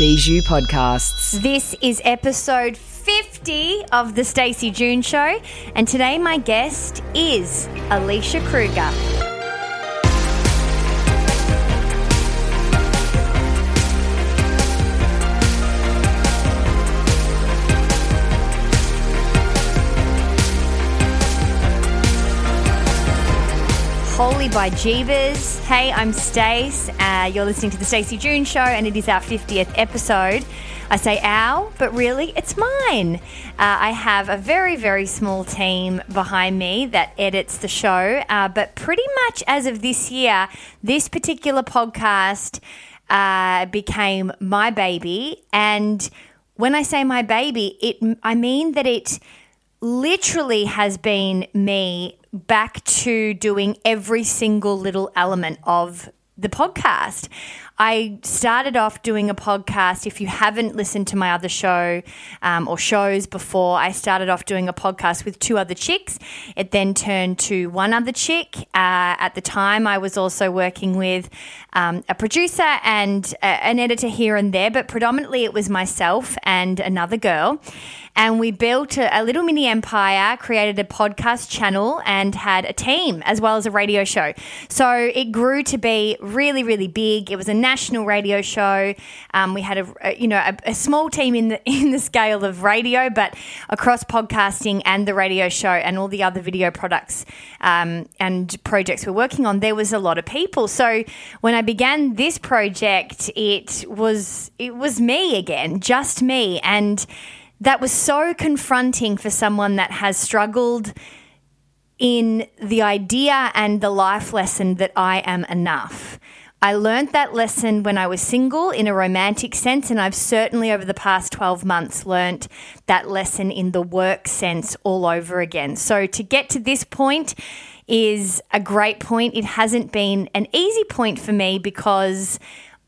Bijou Podcasts. This is episode 50 of The Stacey June Show, and today my guest is Alisha Kruger. Holy by Jeebus. Hey, I'm Stace. Uh, you're listening to the Stacey June Show, and it is our 50th episode. I say ow, but really, it's mine. Uh, I have a very, very small team behind me that edits the show, uh, but pretty much as of this year, this particular podcast uh, became my baby. And when I say my baby, it I mean that it literally has been me back to doing every single little element of the podcast. I started off doing a podcast. If you haven't listened to my other show um, or shows before, I started off doing a podcast with two other chicks. It then turned to one other chick. Uh, at the time, I was also working with um, a producer and uh, an editor here and there, but predominantly it was myself and another girl. And we built a, a little mini empire, created a podcast channel, and had a team as well as a radio show. So it grew to be really, really big. It was a national radio show. Um, we had a, a you know a, a, small team in the in the scale of radio, but across podcasting and the radio show and all the other video products um, and projects we're working on, there was a lot of people. So when I began this project, it was it was me again, just me, and that was so confronting for someone that has struggled in the idea and the life lesson that I am enough. I learned that lesson when I was single in a romantic sense, and I've certainly over the past 12 months learnt that lesson in the work sense all over again. So to get to this point is a great point. It hasn't been an easy point for me because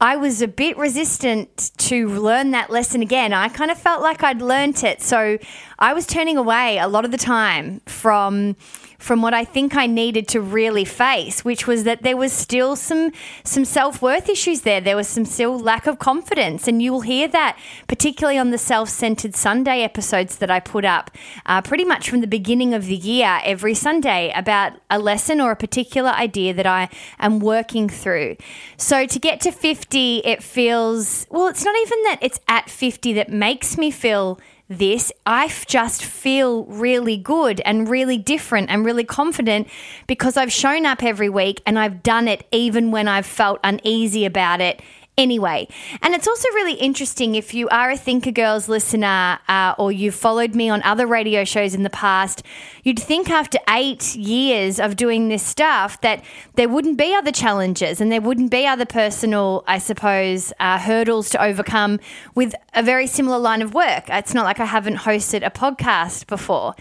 I was a bit resistant to learn that lesson again. I kind of felt like I'd learnt it. So I was turning away a lot of the time from from what I think I needed to really face, which was that there was still some some self worth issues there. There was some still lack of confidence, and you will hear that particularly on the self centered Sunday episodes that I put up, uh, pretty much from the beginning of the year, every Sunday about a lesson or a particular idea that I am working through. So to get to fifty, it feels well. It's not even that it's at fifty that makes me feel this, I just feel really good and really different and really confident because I've shown up every week and I've done it even when I've felt uneasy about it anyway. And it's also really interesting if you are a Thinker Girls listener uh, or you've followed me on other radio shows in the past, you'd think after eight years of doing this stuff that there wouldn't be other challenges and there wouldn't be other personal, I suppose, uh, hurdles to overcome with a very similar line of work. It's not like I haven't hosted a podcast before.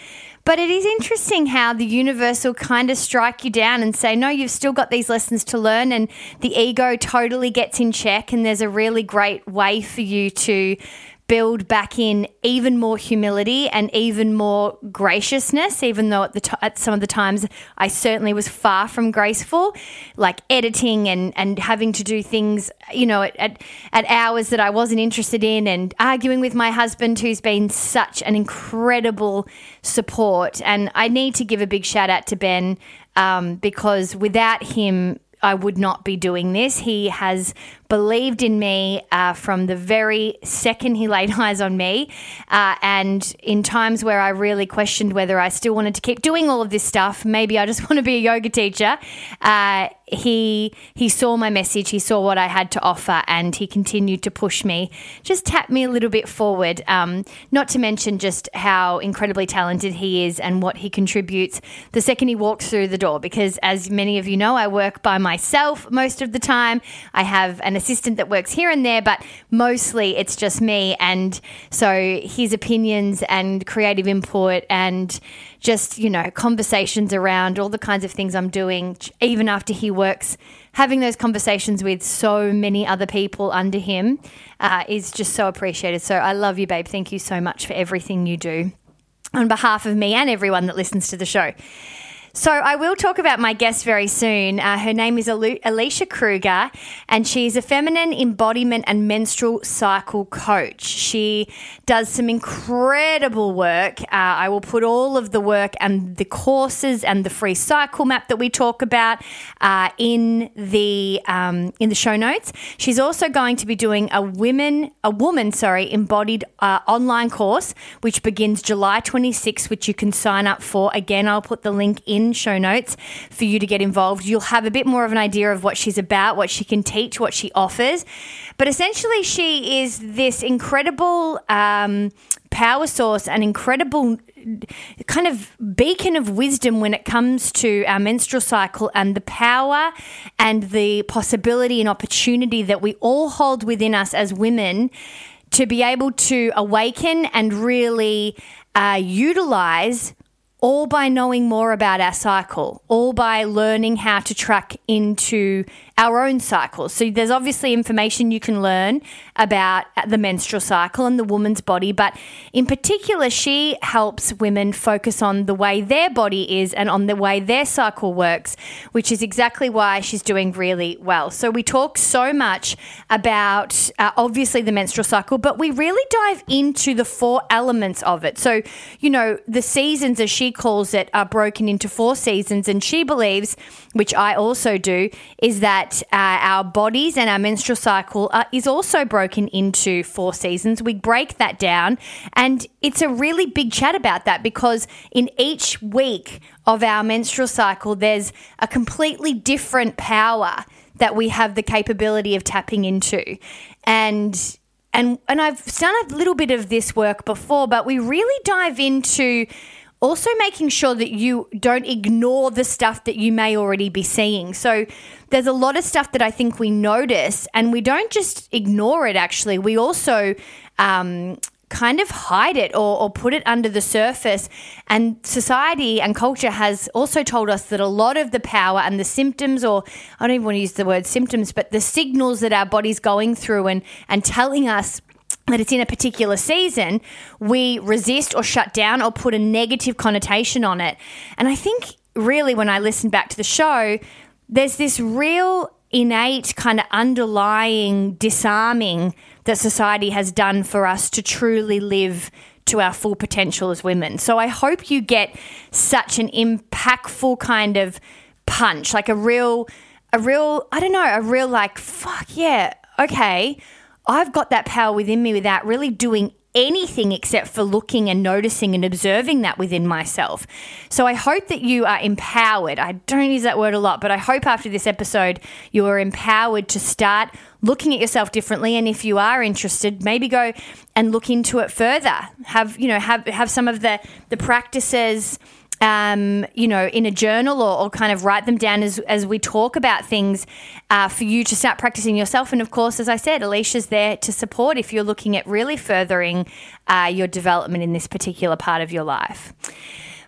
But it is interesting how the universe will kind of strike you down and say, no, you've still got these lessons to learn, and the ego totally gets in check. And there's a really great way for you to build back in even more humility and even more graciousness, even though at, the t- at some of the times I certainly was far from graceful, like editing and, and having to do things, you know, at, at, at hours that I wasn't interested in and arguing with my husband, who's been such an incredible support. And I need to give a big shout out to Ben um, because without him, I would not be doing this. He has believed in me uh, from the very second he laid eyes on me. Uh, and in times where I really questioned whether I still wanted to keep doing all of this stuff, maybe I just want to be a yoga teacher. Uh, he he saw my message, he saw what I had to offer, and he continued to push me, just tap me a little bit forward. Um, not to mention just how incredibly talented he is and what he contributes the second he walks through the door. Because as many of you know, I work by myself most of the time. I have an assistant that works here and there, but mostly it's just me. And so his opinions and creative input and just, you know, conversations around all the kinds of things I'm doing, even after he works, having those conversations with so many other people under him uh, is just so appreciated. So I love you, babe. Thank you so much for everything you do on behalf of me and everyone that listens to the show. So I will talk about my guest very soon. Uh, her name is Alisha Kruger, and she's a feminine embodiment and menstrual cycle coach. She does some incredible work. Uh, I will put all of the work and the courses and the free cycle map that we talk about uh, in the um, in the show notes. She's also going to be doing a women a woman sorry embodied uh, online course which begins July 26, which you can sign up for. Again, I'll put the link in in show notes for you to get involved. You'll have a bit more of an idea of what she's about, what she can teach, what she offers. But essentially, she is this incredible um, power source, an incredible kind of beacon of wisdom when it comes to our menstrual cycle and the power and the possibility and opportunity that we all hold within us as women to be able to awaken and really uh, utilize all by knowing more about our cycle, all by learning how to track into our own cycles. So there's obviously information you can learn about the menstrual cycle and the woman's body, but in particular, she helps women focus on the way their body is and on the way their cycle works, which is exactly why she's doing really well. So we talk so much about uh, obviously the menstrual cycle, but we really dive into the four elements of it. So, you know, the seasons, as she calls it, are broken into four seasons, and she believes, which I also do, is that uh, our bodies and our menstrual cycle uh, is also broken into four seasons. We break that down, and it's a really big chat about that because in each week of our menstrual cycle, there's a completely different power that we have the capability of tapping into. And and and I've done a little bit of this work before, but we really dive into also making sure that you don't ignore the stuff that you may already be seeing. So there's a lot of stuff that I think we notice and we don't just ignore it, actually. We also, um, kind of hide it or, or, put it under the surface. And society and culture has also told us that a lot of the power and the symptoms, or I don't even want to use the word symptoms, but the signals that our body's going through and, and telling us that it's in a particular season, we resist or shut down or put a negative connotation on it. And I think really when I listen back to the show, there's this real innate kind of underlying disarming that society has done for us to truly live to our full potential as women. So I hope you get such an impactful kind of punch, like a real, a real, I don't know, a real like, fuck yeah, okay I've got that power within me without really doing anything except for looking and noticing and observing that within myself. So I hope that you are empowered. I don't use that word a lot, but I hope after this episode you are empowered to start looking at yourself differently and if you are interested maybe go and look into it further have you know have have some of the the practices um, you know, in a journal or, or, kind of write them down as, as we talk about things uh, for you to start practicing yourself. And of course, as I said, Alisha's there to support if you're looking at really furthering uh, your development in this particular part of your life.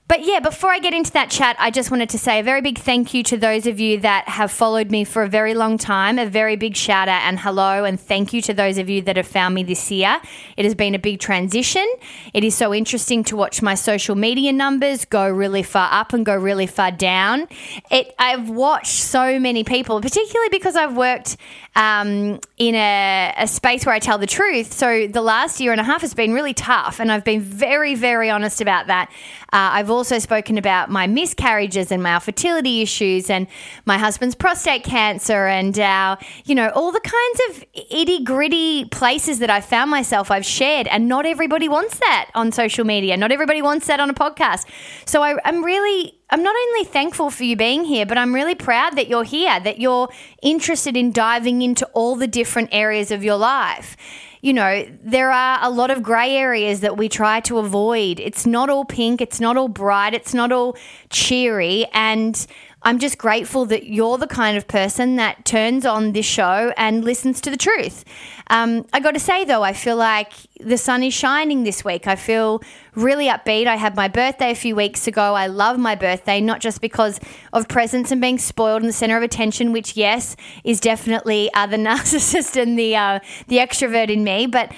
But yeah, before I get into that chat, I just wanted to say a very big thank you to those of you that have followed me for a very long time. A very big shout out and hello, and thank you to those of you that have found me this year. It has been a big transition. It is so interesting to watch my social media numbers go really far up and go really far down. It I've watched so many people, particularly because I've worked um, in a, a space where I tell the truth. So the last year and a half has been really tough, and I've been very, very honest about that. Uh, I've also spoken about my miscarriages and my fertility issues and my husband's prostate cancer and our, you know, all the kinds of itty gritty places that I found myself I've shared. And not everybody wants that on social media. Not everybody wants that on a podcast. So I, I'm really I'm not only thankful for you being here, but I'm really proud that you're here, that you're interested in diving into all the different areas of your life you know, there are a lot of grey areas that we try to avoid. It's not all pink, it's not all bright, it's not all cheery. And I'm just grateful that you're the kind of person that turns on this show and listens to the truth. Um, I got to say, though, I feel like the sun is shining this week. I feel really upbeat. I had my birthday a few weeks ago. I love my birthday, not just because of presents and being spoiled in the center of attention, which, yes, is definitely uh, the narcissist and the, uh, the extrovert in me, but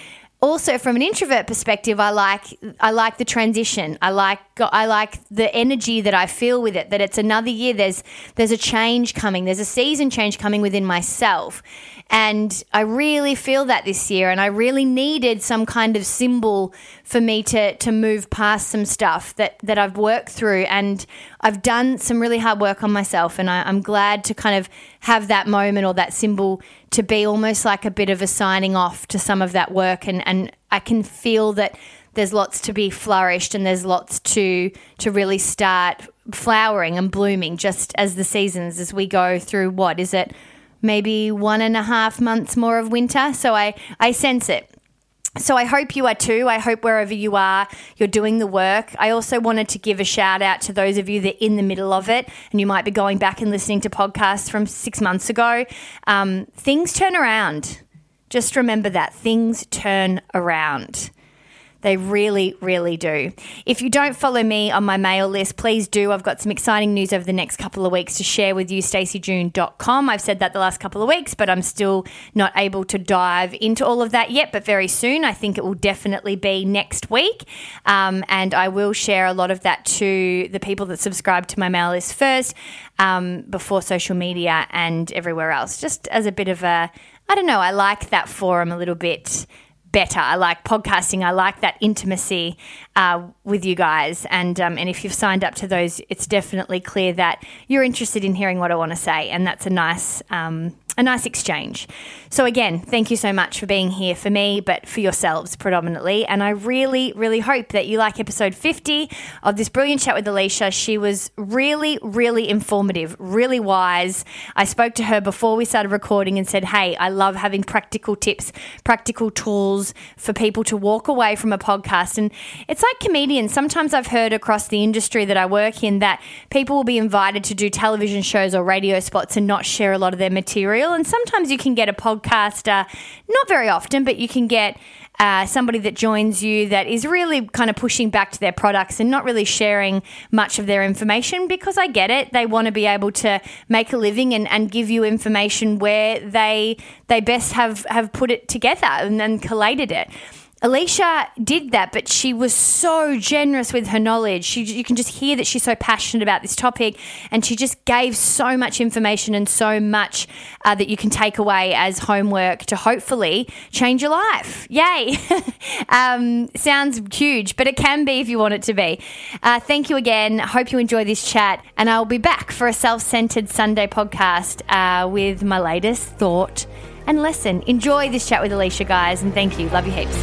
also from an introvert perspective i like i like the transition. I like i like the energy that i feel with it that it's another year there's there's a change coming. There's a season change coming within myself. And I really feel that this year, and I really needed some kind of symbol for me to to move past some stuff that that I've worked through, and I've done some really hard work on myself, and I, I'm glad to kind of have that moment or that symbol to be almost like a bit of a signing off to some of that work, and and I can feel that there's lots to be flourished and there's lots to to really start flowering and blooming just as the seasons as we go through what is it maybe one and a half months more of winter. So I, I sense it. So I hope you are too. I hope wherever you are, you're doing the work. I also wanted to give a shout out to those of you that are in the middle of it, and you might be going back and listening to podcasts from six months ago. Um, things turn around. Just remember that things turn around. They really, really do. If you don't follow me on my mail list, please do. I've got some exciting news over the next couple of weeks to share with you, staceyjune.com. I've said that the last couple of weeks, but I'm still not able to dive into all of that yet, but very soon. I think it will definitely be next week. Um, and I will share a lot of that to the people that subscribe to my mail list first um, before social media and everywhere else, just as a bit of a I don't know, I like that forum a little bit better. I like podcasting. I like that intimacy uh, with you guys. And um, and if you've signed up to those, it's definitely clear that you're interested in hearing what I want to say, and that's a nice um, a nice exchange. So, again, thank you so much for being here for me, but for yourselves predominantly. And I really, really hope that you like episode 50 of this brilliant chat with Alisha. She was really, really informative, really wise. I spoke to her before we started recording and said, Hey, I love having practical tips, practical tools for people to walk away from a podcast. And it's like comedians. Sometimes I've heard across the industry that I work in that people will be invited to do television shows or radio spots and not share a lot of their material And sometimes you can get a podcaster, not very often, but you can get uh, somebody that joins you that is really kind of pushing back to their products and not really sharing much of their information because I get it. They want to be able to make a living and, and give you information where they they best have, have put it together and then collated it. Alisha did that, but she was so generous with her knowledge. She, you can just hear that she's so passionate about this topic, and she just gave so much information and so much uh, that you can take away as homework to hopefully change your life. Yay! um, sounds huge, but it can be if you want it to be. Uh, thank you again. Hope you enjoy this chat, and I'll be back for a self centered Sunday podcast uh, with my latest thought and listen. Enjoy this chat with Alisha, guys, and thank you. Love you heaps.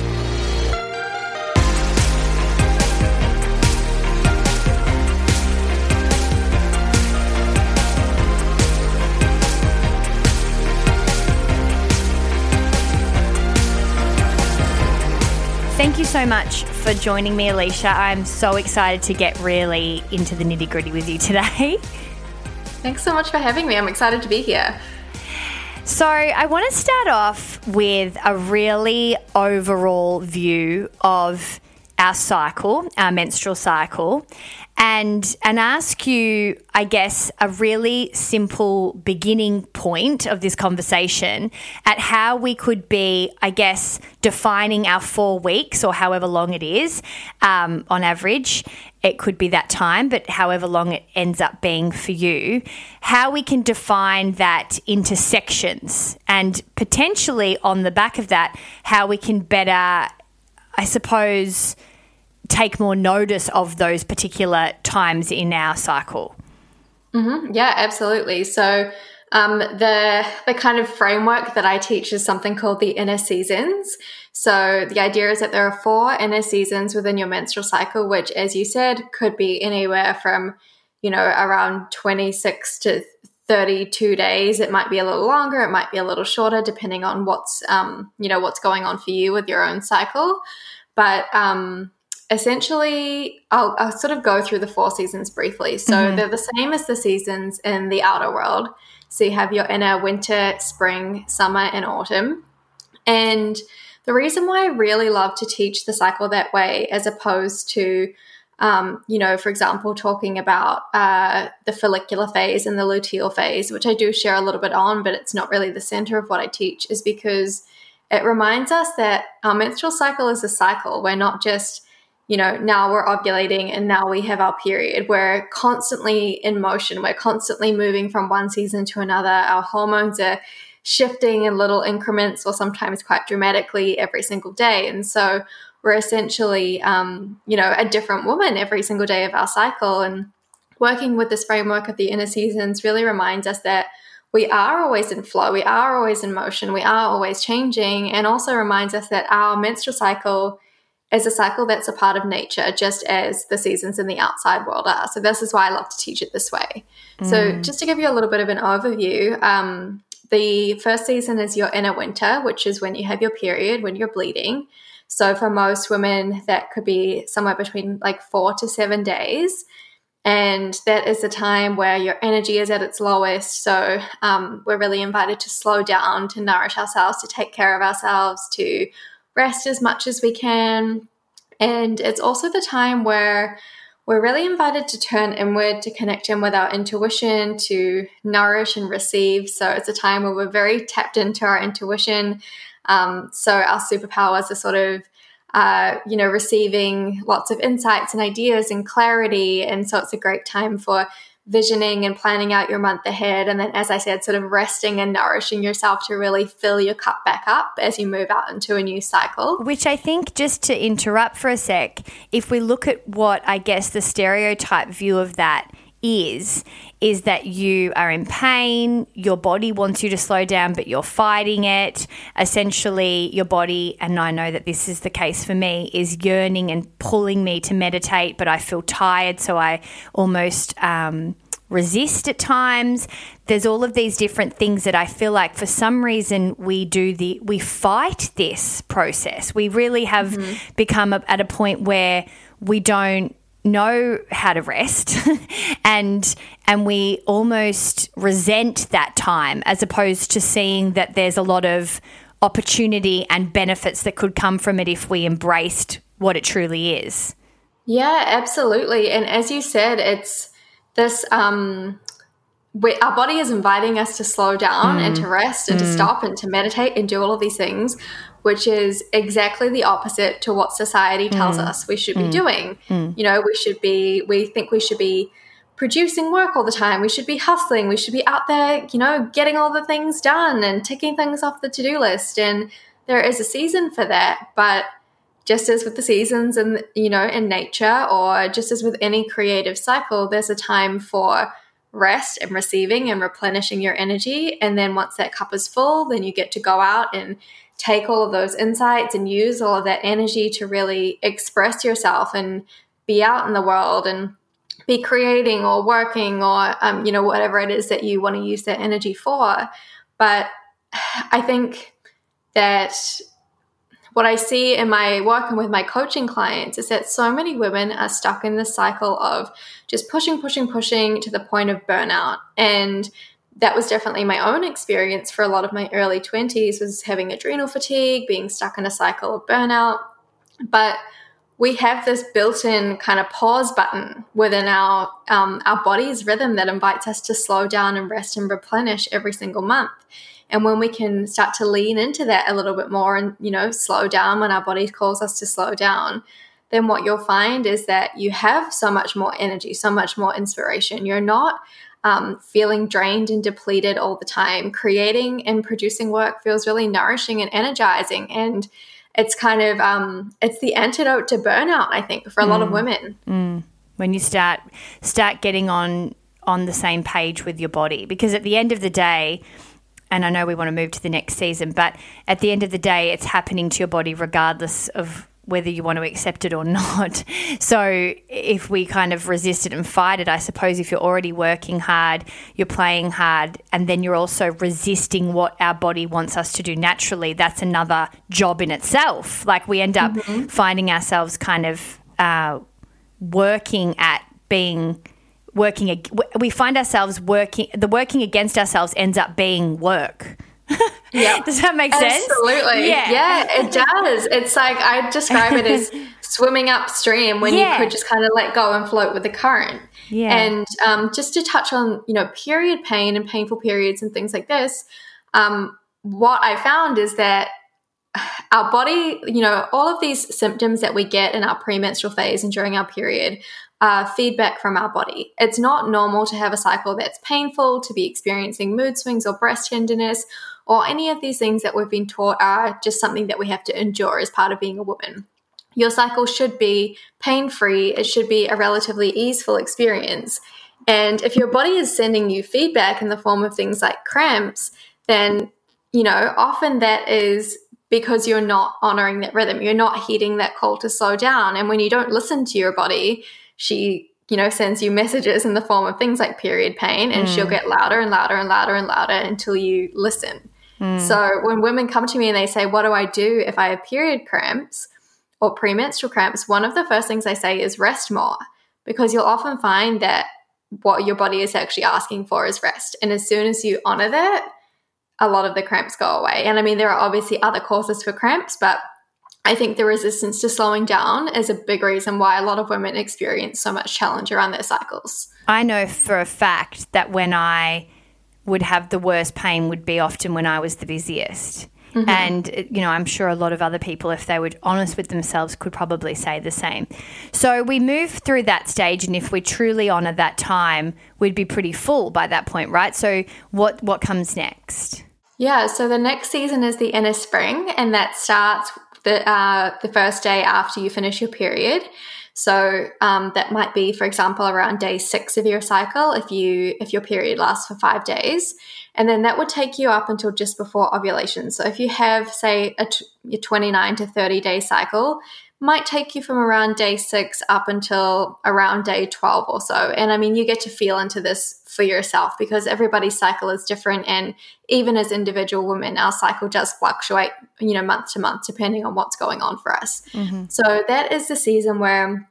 Thank you so much for joining me, Alisha. I'm so excited to get really into the nitty gritty with you today. Thanks so much for having me. I'm excited to be here. So, I want to start off with a really overall view of our cycle, our menstrual cycle, and and ask you, I guess, a really simple beginning point of this conversation at how we could be, I guess, defining our four weeks or however long it is um, on average. It could be that time, but however long it ends up being for you, how we can define that into sections and potentially on the back of that, how we can better, I suppose, take more notice of those particular times in our cycle. Mm-hmm. Yeah, absolutely. So, um, the the kind of framework that I teach is something called the inner seasons. So the idea is that there are four inner seasons within your menstrual cycle, which, as you said, could be anywhere from you know around twenty six to 32 days it might be a little longer it might be a little shorter depending on what's um, you know what's going on for you with your own cycle but um, essentially, I'll, I'll, sort of go through the four seasons briefly. So mm-hmm. they're the same as the seasons in the outer world. So you have your inner winter, spring, summer, and autumn. And the reason why I really love to teach the cycle that way, as opposed to um, you know, for example, talking about uh, the follicular phase and the luteal phase, which I do share a little bit on, but it's not really the center of what I teach, is because it reminds us that our menstrual cycle is a cycle. We're not just, you know, now we're ovulating and now we have our period. We're constantly in motion. We're constantly moving from one season to another. Our hormones are shifting in little increments or sometimes quite dramatically every single day. And so we're essentially, um, you know, a different woman every single day of our cycle. And working with this framework of the inner seasons really reminds us that we are always in flow, we are always in motion, we are always changing, and also reminds us that our menstrual cycle is a cycle that's a part of nature, just as the seasons in the outside world are. So, this is why I love to teach it this way. Mm. So, just to give you a little bit of an overview, um, the first season is your inner winter, which is when you have your period, when you're bleeding. So for most women, that could be somewhere between like four to seven days. And that is the time where your energy is at its lowest. So um, we're really invited to slow down, to nourish ourselves, to take care of ourselves, to rest as much as we can. And it's also the time where we're really invited to turn inward, to connect in with our intuition, to nourish and receive. So it's a time where we're very tapped into our intuition, um, so our superpowers are sort of uh, you know, receiving lots of insights and ideas and clarity. And so it's a great time for visioning and planning out your month ahead. And then, as I said, sort of resting and nourishing yourself to really fill your cup back up as you move out into a new cycle. Which I think, just to interrupt for a sec, if we look at what I guess the stereotype view of that is is that you are in pain, your body wants you to slow down, but you're fighting it. Essentially, your body, and I know that this is the case for me, is yearning and pulling me to meditate, but I feel tired, so I almost um, resist at times. There's all of these different things that I feel like for some reason we do the, we fight this process. We really have mm-hmm. become a, at a point where we don't know how to rest and and we almost resent that time as opposed to seeing that there's a lot of opportunity and benefits that could come from it if we embraced what it truly is. Yeah, absolutely. And as you said, it's this um we, our body is inviting us to slow down mm. and to rest and mm. to stop and to meditate and do all of these things which is exactly the opposite to what society tells mm. us we should be mm. doing. Mm. You know, we should be, we think we should be producing work all the time. We should be hustling. We should be out there, you know, getting all the things done and ticking things off the to do list. And there is a season for that. But just as with the seasons and, you know, in nature, or just as with any creative cycle, there's a time for rest and receiving and replenishing your energy. And then once that cup is full, then you get to go out and take all of those insights and use all of that energy to really express yourself and be out in the world and be creating or working or um, you know whatever it is that you want to use that energy for but i think that what i see in my working with my coaching clients is that so many women are stuck in this cycle of just pushing pushing pushing to the point of burnout. And that was definitely my own experience for a lot of my early 20s was having adrenal fatigue being stuck in a cycle of burnout. But we have this built-in kind of pause button within our um, our body's rhythm that invites us to slow down and rest and replenish every single month and when we can start to lean into that a little bit more and you know slow down when our body calls us to slow down then what you'll find is that you have so much more energy so much more inspiration you're not um, feeling drained and depleted all the time. Creating and producing work feels really nourishing and energizing. And it's kind of um, it's the antidote to burnout, I think, for a mm. lot of mm. women. Mm. When you start start getting on on the same page with your body, because at the end of the day, and I know we want to move to the next season, but at the end of the day, it's happening to your body regardless of whether you want to accept it or not. So if we kind of resist it and fight it, I suppose if you're already working hard, you're playing hard, and then you're also resisting what our body wants us to do naturally, that's another job in itself. Like we end up mm-hmm. finding ourselves kind of uh, working at being working we find ourselves working the working against ourselves ends up being work. Yeah does that make sense? Absolutely. Yeah. yeah it does. It's like i describe it as swimming upstream when yeah. you could just kind of let go and float with the current. Yeah. And um, just to touch on you know period pain and painful periods and things like this um, what i found is that our body, you know, all of these symptoms that we get in our premenstrual phase and during our period are feedback from our body. It's not normal to have a cycle that's painful, to be experiencing mood swings or breast tenderness, or any of these things that we've been taught are just something that we have to endure as part of being a woman. Your cycle should be pain free, it should be a relatively easeful experience. And if your body is sending you feedback in the form of things like cramps, then you know, often that is because you're not honoring that rhythm. You're not heeding that call to slow down. And when you don't listen to your body, she, you know, sends you messages in the form of things like period pain, and mm. she'll get louder and louder and louder and louder until you listen. Mm. So when women come to me and they say, What do I do if I have period cramps or premenstrual cramps? One of the first things I say is rest more because you'll often find that what your body is actually asking for is rest. And as soon as you honor that, a lot of the cramps go away. And I mean, there are obviously other causes for cramps, but I think the resistance to slowing down is a big reason why a lot of women experience so much challenge around their cycles. I know for a fact that when I would have the worst pain would be often when I was the busiest. Mm-hmm. And, you know, I'm sure a lot of other people, if they were honest with themselves, could probably say the same. So we move through that stage, and if we truly honour that time, we'd be pretty full by that point, right? So what, what comes next? Yeah, so the next season is the inner spring, and that starts the uh, the first day after you finish your period. So um, that might be, for example, around day six of your cycle if you if your period lasts for five days, and then that would take you up until just before ovulation. So if you have, say, a twenty nine to thirty day cycle, might take you from around day six up until around day 12 or so. And I mean, you get to feel into this for yourself because everybody's cycle is different. And even as individual women, our cycle does fluctuate, you know, month to month, depending on what's going on for us. Mm-hmm. So that is the season where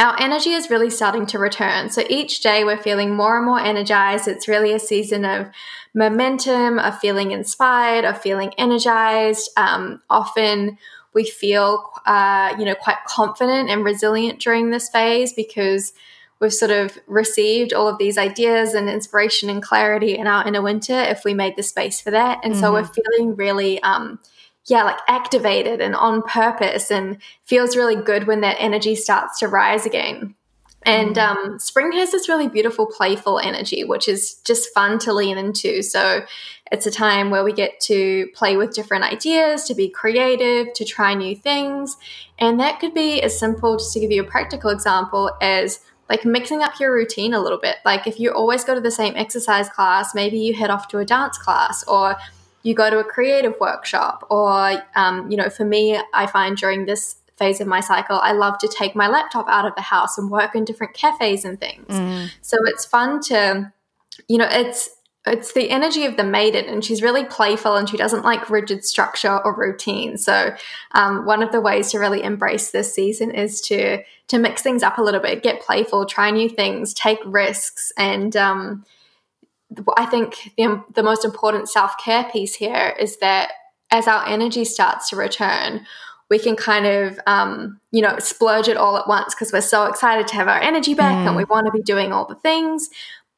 our energy is really starting to return. So each day we're feeling more and more energized. It's really a season of momentum, of feeling inspired, of feeling energized. Um, often, we feel, uh, you know, quite confident and resilient during this phase because we've sort of received all of these ideas and inspiration and clarity in our inner winter if we made the space for that. And mm-hmm. so we're mm-hmm. feeling really, um, yeah, like activated and on purpose and feels really good when that energy starts to rise again. And mm. um, spring has this really beautiful, playful energy, which is just fun to lean into. So it's a time where we get to play with different ideas, to be creative, to try new things. And that could be as simple, just to give you a practical example, as like mixing up your routine a little bit. Like if you always go to the same exercise class, maybe you head off to a dance class or you go to a creative workshop. Or, um, you know, for me, I find during this phase of my cycle, I love to take my laptop out of the house and work in different cafes and things. Mm. So it's fun to, you know, it's it's the energy of the maiden and she's really playful and she doesn't like rigid structure or routine so um, one of the ways to really embrace this season is to to mix things up a little bit get playful try new things take risks and um, i think the, the most important self-care piece here is that as our energy starts to return we can kind of, um, you know, splurge it all at once because we're so excited to have our energy back mm. and we want to be doing all the things.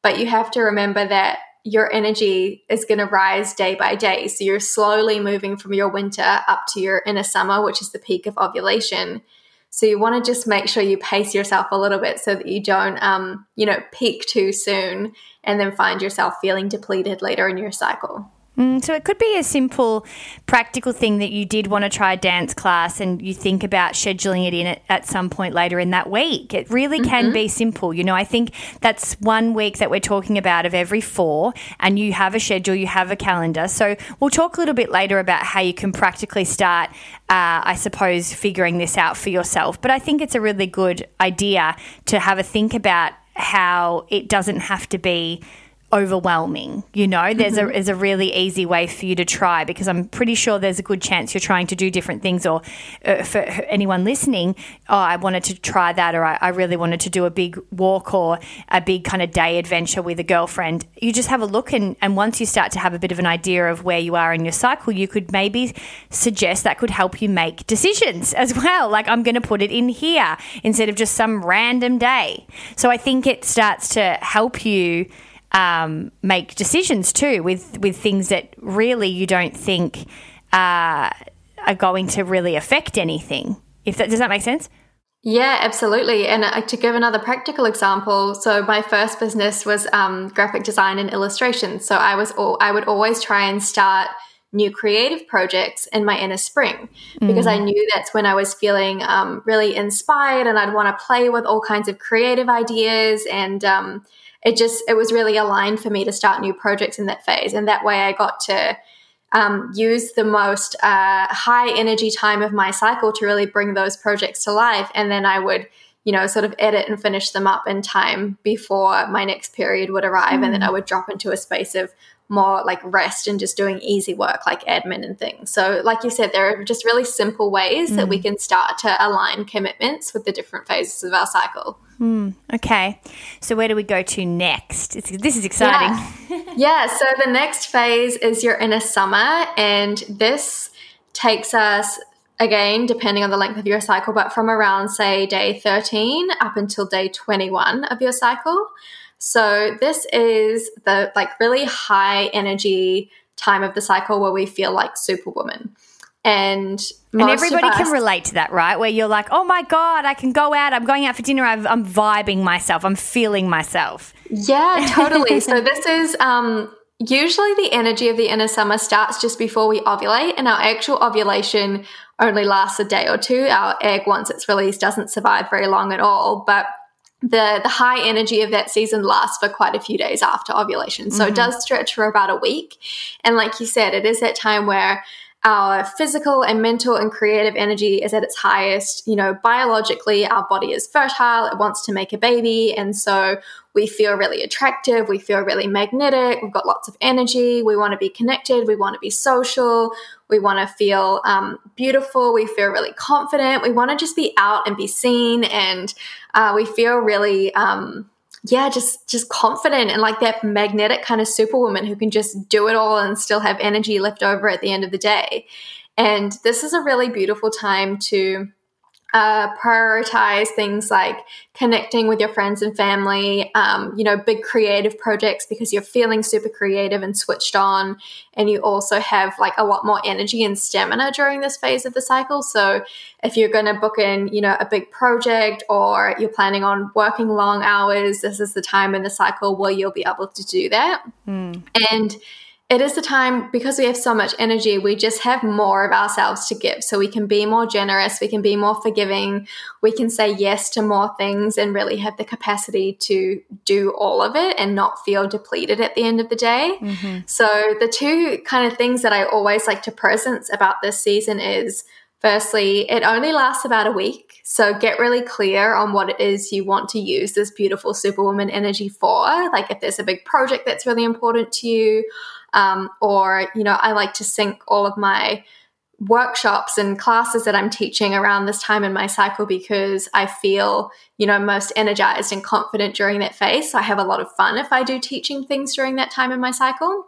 But you have to remember that your energy is going to rise day by day. So you're slowly moving from your winter up to your inner summer, which is the peak of ovulation. So you want to just make sure you pace yourself a little bit so that you don't, um, you know, peak too soon and then find yourself feeling depleted later in your cycle. Mm, so it could be a simple, practical thing that you did want to try a dance class and you think about scheduling it in at, at some point later in that week. It really mm-hmm. can be simple. You know, I think that's one week that we're talking about of every four, and you have a schedule, you have a calendar. So we'll talk a little bit later about how you can practically start, uh, I suppose, figuring this out for yourself. But I think it's a really good idea to have a think about how it doesn't have to be overwhelming. You know, there's mm-hmm. a there's a really easy way for you to try because I'm pretty sure there's a good chance you're trying to do different things. Or uh, for anyone listening, oh, I wanted to try that, or I, I really wanted to do a big walk or a big kind of day adventure with a girlfriend. You just have a look, and and once you start to have a bit of an idea of where you are in your cycle, you could maybe suggest that could help you make decisions as well. Like I'm going to put it in here instead of just some random day. So I think it starts to help you um, make decisions too with with things that really you don't think uh, are going to really affect anything. If that does that make sense? Yeah, absolutely. And uh, to give another practical example, so my first business was um, graphic design and illustration. So I was all, I would always try and start new creative projects in my inner spring because I mm. knew that's when I was feeling um, really inspired and I'd want to play with all kinds of creative ideas and um, it just it was really aligned for me to start new projects in that phase and that way i got to um, use the most uh, high energy time of my cycle to really bring those projects to life and then i would you know sort of edit and finish them up in time before my next period would arrive mm. and then mm. i would drop into a space of more like rest and just doing easy work like admin and things. So, like you said, there are just really simple ways mm. that we mm. can start to align commitments with the different phases of our cycle. Mm, okay. So, where do we go to next? It's, this is exciting. Yeah. yeah. So, the next phase is your inner summer, and this takes us again, depending on the length of your cycle, but from around, say, day 13 up until day 21 of your cycle. So this is the like really high energy time of the cycle where we feel like superwoman. And and everybody us, can relate to that, right? Where you're like, oh my God, I can go out. I'm going out for dinner. i am vibing myself. I'm feeling myself. Yeah, totally. so, this is um, usually the energy of the inner summer starts just before we ovulate, and our actual ovulation only lasts a day or two. Our egg, once it's released, doesn't survive very long at all. But the the high energy of that season lasts for quite a few days after ovulation. So mm-hmm. it does stretch for about a week. And like you said, it is that time where our physical and mental and creative energy is at its highest. You know, biologically, our body is fertile, it wants to make a baby. And so we feel really attractive, we feel really magnetic, we've got lots of energy, we want to be connected, we want to be social, we want to feel um, beautiful, we feel really confident, we want to just be out and be seen, and uh, we feel really. Um, yeah, just just confident and like that magnetic kind of superwoman who can just do it all and still have energy left over at the end of the day. And this is a really beautiful time to uh, prioritize things like connecting with your friends and family, um, you know, big creative projects because you're feeling super creative and switched on. And you also have like a lot more energy and stamina during this phase of the cycle. So if you're going to book in, you know, a big project or you're planning on working long hours, this is the time in the cycle where you'll be able to do that. Mm. And it is the time because we have so much energy, we just have more of ourselves to give. So we can be more generous, we can be more forgiving, we can say yes to more things and really have the capacity to do all of it and not feel depleted at the end of the day. Mm-hmm. So the two kind of things that I always like to presence about this season is firstly, it only lasts about a week. So get really clear on what it is you want to use this beautiful superwoman energy for. Like if there's a big project that's really important to you, um, or, you know, I like to sync all of my workshops and classes that I'm teaching around this time in my cycle because I feel, you know, most energized and confident during that phase. So I have a lot of fun if I do teaching things during that time in my cycle.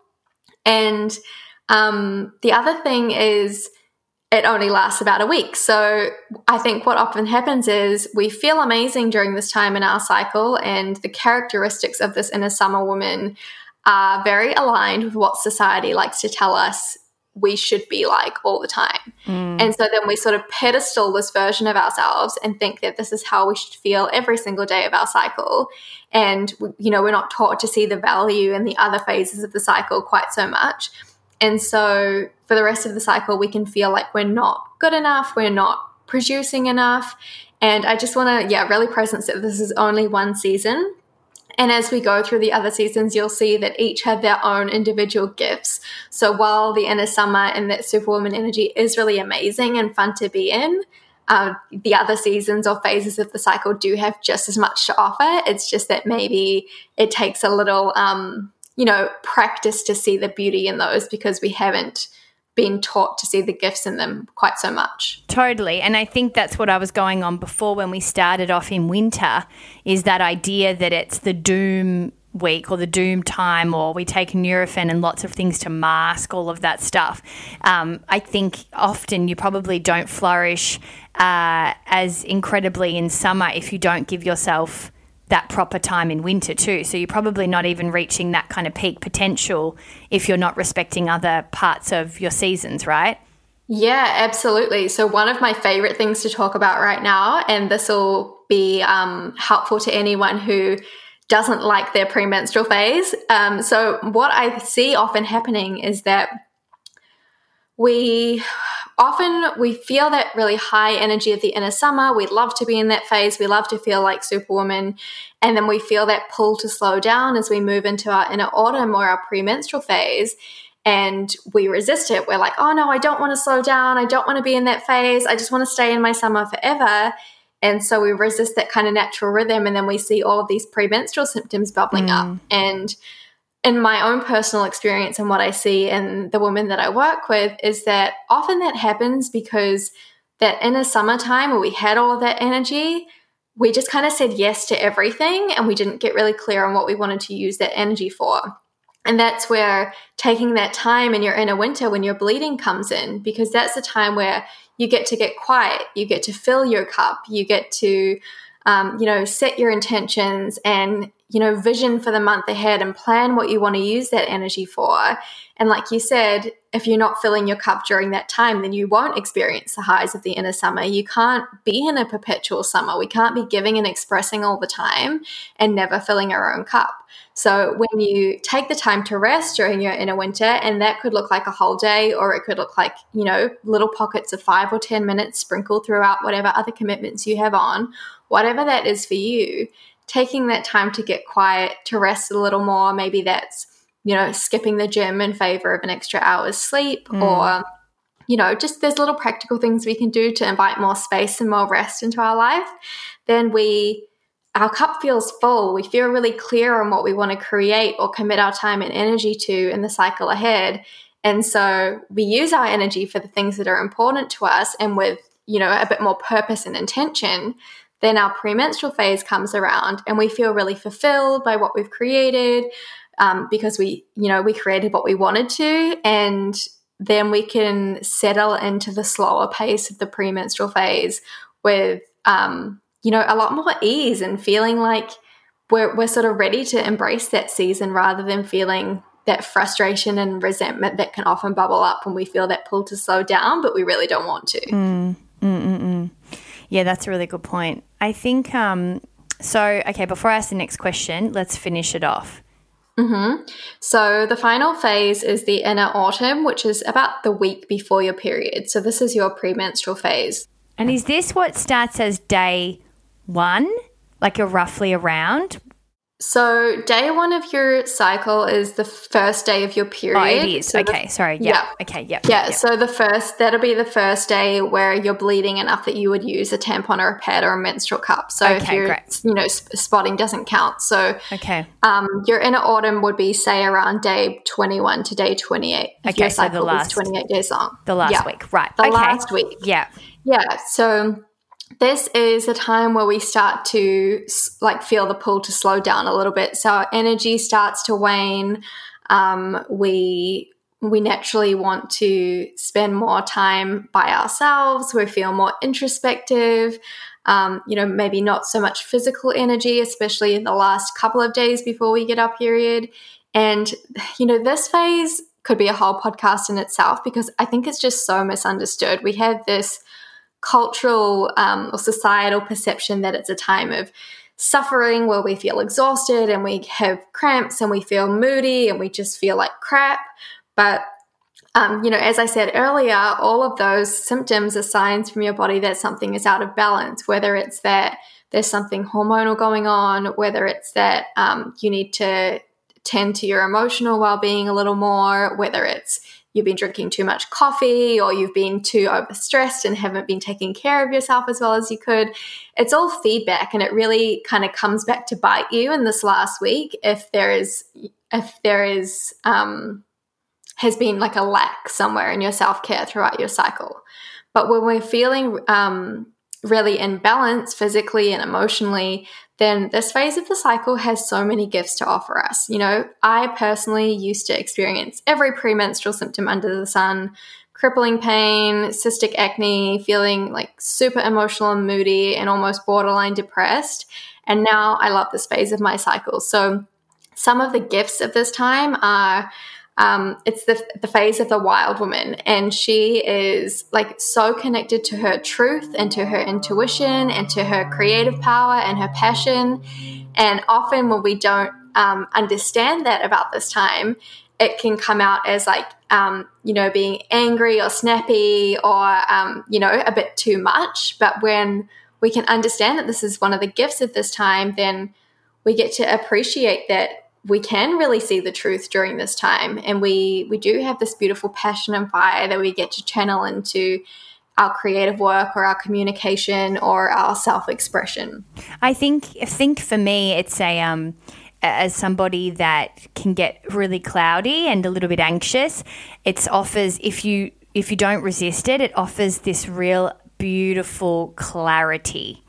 And um, the other thing is, it only lasts about a week. So I think what often happens is we feel amazing during this time in our cycle, and the characteristics of this inner summer woman are very aligned with what society likes to tell us we should be like all the time. Mm. And so then we sort of pedestal this version of ourselves and think that this is how we should feel every single day of our cycle. And, you know, we're not taught to see the value in the other phases of the cycle quite so much. And so for the rest of the cycle, we can feel like we're not good enough, we're not producing enough. And I just want to, yeah, really presence that this is only one season and as we go through the other seasons, you'll see that each have their own individual gifts. So while the inner summer and that superwoman energy is really amazing and fun to be in, uh, the other seasons or phases of the cycle do have just as much to offer. It's just that maybe it takes a little um, you know, practice to see the beauty in those because we haven't been taught to see the gifts in them quite so much. Totally. And I think that's what I was going on before when we started off in winter is that idea that it's the doom week or the doom time or we take Nurofen and lots of things to mask all of that stuff. Um, I think often you probably don't flourish uh, as incredibly in summer if you don't give yourself that proper time in winter too. So you're probably not even reaching that kind of peak potential if you're not respecting other parts of your seasons, right? Yeah, absolutely. So, one of my favorite things to talk about right now, and this will be um, helpful to anyone who doesn't like their premenstrual phase. Um, so, what I see often happening is that we often we feel that really high energy of the inner summer. We love to be in that phase. We love to feel like superwoman. And then we feel that pull to slow down as we move into our inner autumn or our premenstrual phase. And we resist it. We're like oh no i don't want to slow down. I don't want to be in that phase. I just want to stay in my summer forever. And so we resist that kind of natural rhythm. And then we see all of these premenstrual symptoms bubbling mm. up and in my own personal experience and what I see in the women that I work with is that often that happens because that in a summertime where we had all that energy, we just kind of said yes to everything and we didn't get really clear on what we wanted to use that energy for. And that's where taking that time in your inner winter when your bleeding comes in, because that's the time where you get to get quiet, you get to fill your cup, you get to, um, you know, set your intentions and you know, vision for the month ahead and plan what you want to use that energy for. And like you said, if you're not filling your cup during that time, then you won't experience the highs of the inner summer. You can't be in a perpetual summer. We can't be giving and expressing all the time and never filling our own cup. So when you take the time to rest during your inner winter, and that could look like a whole day, or it could look like, you know, little pockets of five or 10 minutes sprinkled throughout whatever other commitments you have on, whatever that is for you, taking that time to get quiet, to rest a little more. Maybe that's, you know, skipping the gym in favor of an extra hour's sleep mm. or, you know, just there's little practical things we can do to invite more space and more rest into our life. Then we, our cup feels full. We feel really clear on what we want to create or commit our time and energy to in the cycle ahead. And so we use our energy for the things that are important to us and with, you know, a bit more purpose and intention then our premenstrual phase comes around and we feel really fulfilled by what we've created um, because we, you know, we created what we wanted to. And then we can settle into the slower pace of the premenstrual phase with, um, you know, a lot more ease and feeling like we're, we're sort of ready to embrace that season rather than feeling that frustration and resentment that can often bubble up when we feel that pull to slow down, but we really don't want to. Mm, mm, mm, mm. Yeah, that's a really good point. I think um, so. Okay, before I ask the next question, let's finish it off. Mm-hmm. So the final phase is the inner autumn, which is about the week before your period. So this is your premenstrual phase. And is this what starts as day one? Like you're roughly around so, day one of your cycle is the first day of your period. Oh, it is. So okay, the, sorry. Yeah. yeah. Okay, yeah, yeah. So the first, that'll be the first day where you're bleeding enough that you would use a tampon or a pad or a menstrual cup. So, okay, if you're, great. you know, spotting doesn't count. So, okay. Um, your inner autumn would be, say, around day 21 to day 28. If okay, your cycle so the last, 28 days long. The last yeah. week, right. The okay. last week. Yeah. Yeah. So, this is a time where we start to like feel the pull to slow down a little bit. So our energy starts to wane. Um, we we naturally want to spend more time by ourselves. We feel more introspective. Um, you know, maybe not so much physical energy, especially in the last couple of days before we get our period. And you know, this phase could be a whole podcast in itself because I think it's just so misunderstood. We have this cultural um, or societal perception that it's a time of suffering where we feel exhausted and we have cramps and we feel moody and we just feel like crap. But um, you know, as I said earlier, all of those symptoms are signs from your body that something is out of balance, whether it's that there's something hormonal going on, whether it's that um, you need to tend to your emotional well being a little more, whether it's you've been drinking too much coffee or you've been too overstressed and haven't been taking care of yourself as well as you could. It's all feedback and it really kind of comes back to bite you in this last week if there is if there is um has been like a lack somewhere in your self-care throughout your cycle. But when we're feeling um really in balance physically and emotionally, then this phase of the cycle has so many gifts to offer us. You know, I personally used to experience every premenstrual symptom under the sun crippling pain, cystic acne, feeling like super emotional and moody, and almost borderline depressed. And now I love this phase of my cycle. So, some of the gifts of this time are um, it's the, the phase of the wild woman, and she is like so connected to her truth and to her intuition and to her creative power and her passion. And often, when we don't um, understand that about this time, it can come out as like um, you know being angry or snappy or um, you know a bit too much. But when we can understand that this is one of the gifts of this time, then we get to appreciate that we can really see the truth during this time. And we we do have this beautiful passion and fire that we get to channel into our creative work or our communication or our self-expression. I think I think for me it's a um as somebody that can get really cloudy and a little bit anxious it offers if you if you don't resist it it offers this real beautiful clarity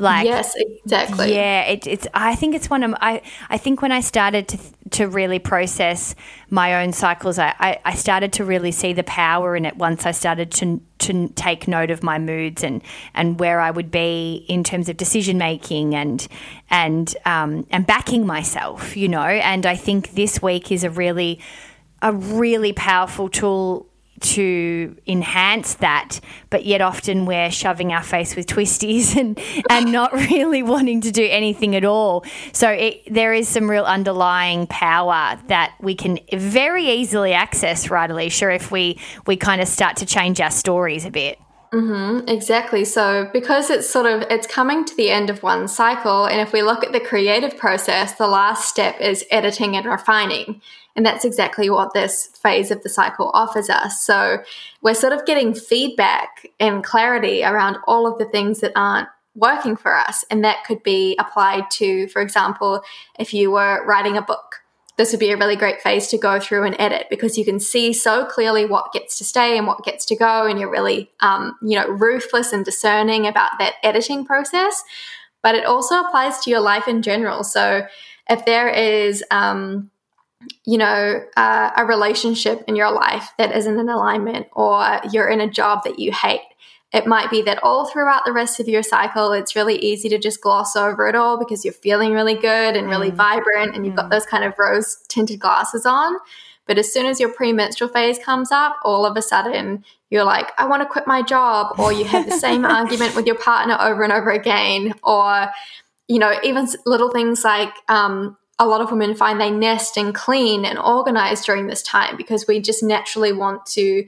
like yes, exactly. Yeah, it, it's. I think it's one of. I I think when I started to to really process my own cycles, I, I, I started to really see the power in it once I started to to take note of my moods and and where I would be in terms of decision making and and um, and backing myself, you know. And I think this week is a really a really powerful tool to enhance that, but yet often we're shoving our face with twisties and, and not really wanting to do anything at all. So it, there is some real underlying power that we can very easily access, right, Alisha, if we, we kind of start to change our stories a bit. Mm-hmm, exactly. So because it's sort of it's coming to the end of one cycle, and if we look at the creative process, the last step is editing and refining. And that's exactly what this phase of the cycle offers us. So we're sort of getting feedback and clarity around all of the things that aren't working for us. And that could be applied to, for example, if you were writing a book. This would be a really great phase to go through and edit because you can see so clearly what gets to stay and what gets to go, and you're really, um, you know, ruthless and discerning about that editing process. But it also applies to your life in general. So if there is, um, you know, uh, a relationship in your life that isn't in alignment, or you're in a job that you hate. It might be that all throughout the rest of your cycle, it's really easy to just gloss over it all because you're feeling really good and really mm. vibrant and you've got mm. those kind of rose tinted glasses on. But as soon as your premenstrual phase comes up, all of a sudden you're like, I want to quit my job, or you have the same argument with your partner over and over again, or you know, even little things like um, a lot of women find they nest and clean and organize during this time because we just naturally want to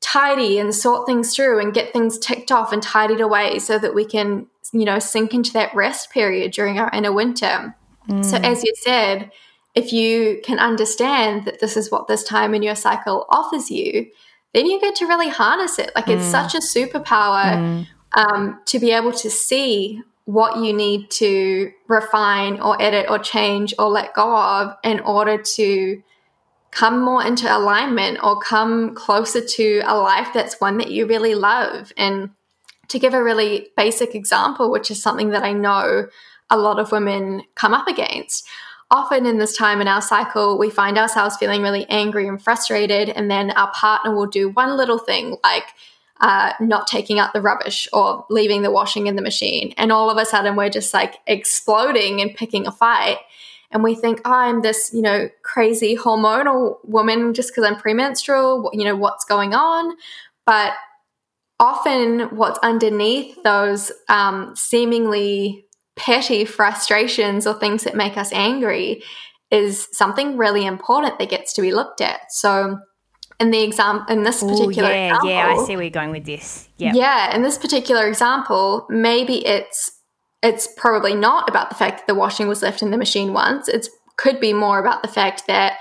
tidy and sort things through and get things ticked off and tidied away so that we can, you know, sink into that rest period during our inner winter. Mm. So, as you said, if you can understand that this is what this time in your cycle offers you, then you get to really harness it. Like, it's mm. such a superpower mm. um, to be able to see what you need to refine or edit or change or let go of in order to come more into alignment or come closer to a life that's one that you really love. And to give a really basic example, which is something that I know a lot of women come up against. Often in this time in our cycle, we find ourselves feeling really angry and frustrated, and then our partner will do one little thing like uh, not taking out the rubbish or leaving the washing in the machine. And all of a sudden, we're just like exploding and picking a fight. And we think, oh, I'm this, you know, crazy hormonal woman just because I'm premenstrual, you know, what's going on? But often, what's underneath those um, seemingly petty frustrations or things that make us angry is something really important that gets to be looked at. So, in the exam in this particular Ooh, yeah, example, yeah, I see where you're going with this. Yeah, yeah. In this particular example, maybe it's it's probably not about the fact that the washing was left in the machine once. It could be more about the fact that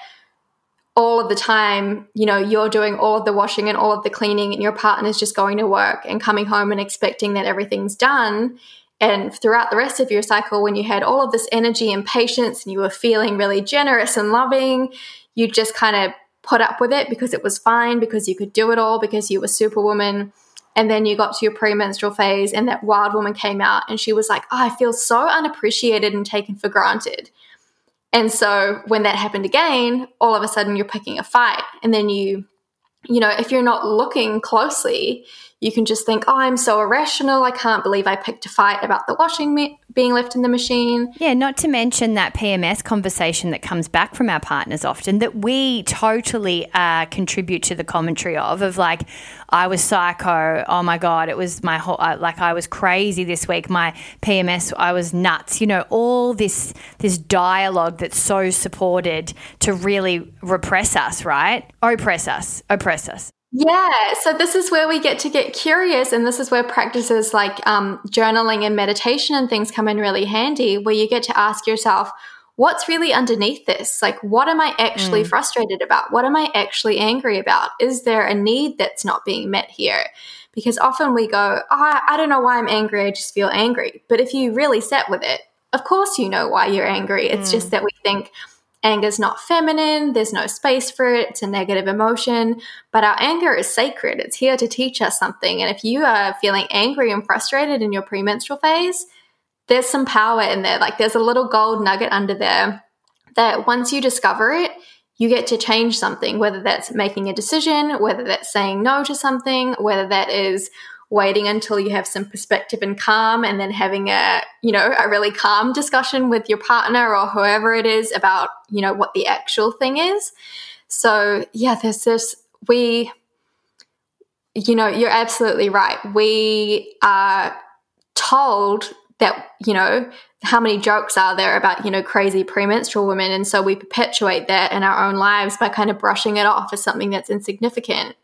all of the time, you know, you're doing all of the washing and all of the cleaning, and your partner's just going to work and coming home and expecting that everything's done. And throughout the rest of your cycle, when you had all of this energy and patience and you were feeling really generous and loving, you just kind of put up with it because it was fine, because you could do it all, because you were superwoman. And then you got to your premenstrual phase, and that wild woman came out, and she was like, oh, I feel so unappreciated and taken for granted. And so when that happened again, all of a sudden you're picking a fight. And then you, you know, if you're not looking closely, you can just think, oh, I'm so irrational. I can't believe I picked a fight about the washing being left in the machine. Yeah, not to mention that PMS conversation that comes back from our partners often that we totally uh, contribute to the commentary of, of like, I was psycho. Oh my God, it was my whole, uh, like I was crazy this week. My PMS, I was nuts. You know, all this, this dialogue that's so supported to really repress us, right? Oppress us, oppress us. Yeah, so this is where we get to get curious, and this is where practices like um, journaling and meditation and things come in really handy, where you get to ask yourself, what's really underneath this? Like, what am I actually mm. frustrated about? What am I actually angry about? Is there a need that's not being met here? Because often we go, oh, I don't know why I'm angry, I just feel angry. But if you really set with it, of course you know why you're angry. It's mm. just that we think, Anger's not feminine, there's no space for it, it's a negative emotion. But our anger is sacred, it's here to teach us something. And if you are feeling angry and frustrated in your premenstrual phase, there's some power in there. Like there's a little gold nugget under there that once you discover it, you get to change something, whether that's making a decision, whether that's saying no to something, whether that is waiting until you have some perspective and calm and then having a you know a really calm discussion with your partner or whoever it is about you know what the actual thing is. So yeah there's this we you know you're absolutely right. We are told that you know how many jokes are there about you know crazy premenstrual women. And so we perpetuate that in our own lives by kind of brushing it off as something that's insignificant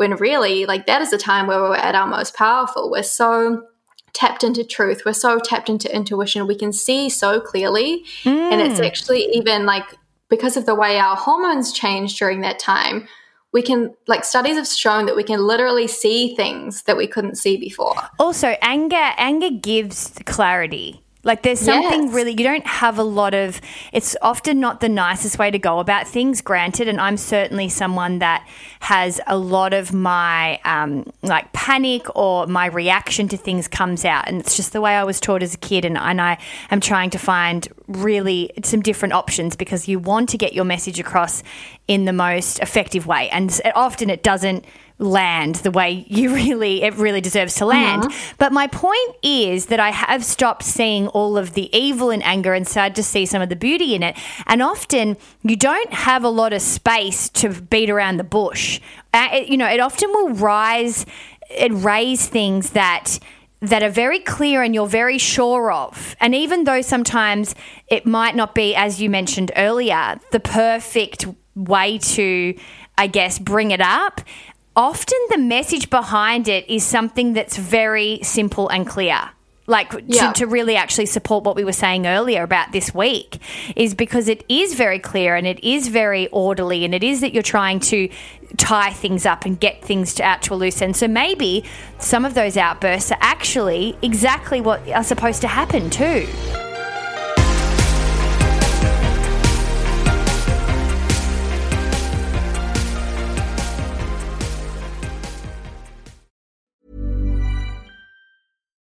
when really, like, that is a time where we're at our most powerful. We're so tapped into truth, we're so tapped into intuition, we can see so clearly. Mm. And it's mm. actually even like because of the way our hormones change during that time, we can like studies have shown that we can literally see things that we couldn't see before. Also, anger anger gives clarity. Like there's something yes. really you don't have a lot of it's often not the nicest way to go about things granted and I'm certainly someone that has a lot of my um, like panic or my reaction to things comes out and it's just the way I was taught as a kid and, and I am trying to find really some different options because you want to get your message across in the most effective way and often it doesn't land the way you really it really deserves to land. Uh-huh. But my point is that I have stopped seeing all of the evil and anger and started to see some of the beauty in it. And often you don't have a lot of space to beat around the bush. Uh, it, you know, it often will rise it raise things that that are very clear and you're very sure of. And even though sometimes it might not be, as you mentioned earlier, the perfect way to, I guess, bring it up, often the message behind it is something that's very simple and clear. Like yeah. to, to, really actually support what we were saying earlier about this week is because it is very clear and it is very orderly and it is that you're trying to tie things up and get things to out to a loose end. So maybe some of those outbursts are actually exactly what are supposed to happen too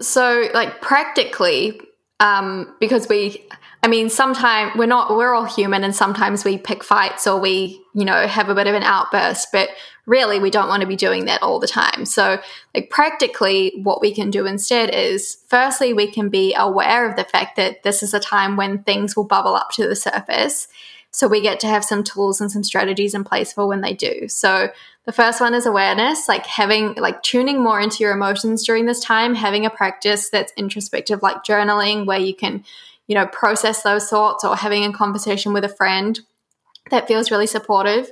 So, like, practically, um, because we I mean, sometimes we're not, we're all human and sometimes we pick fights or we, you know, have a bit of an outburst, but really we don't want to be doing that all the time. So, like, practically, what we can do instead is firstly, we can be aware of the fact that this is a time when things will bubble up to the surface. So, we get to have some tools and some strategies in place for when they do. So, the first one is awareness, like having, like tuning more into your emotions during this time, having a practice that's introspective, like journaling, where you can you know, process those thoughts or having a conversation with a friend that feels really supportive.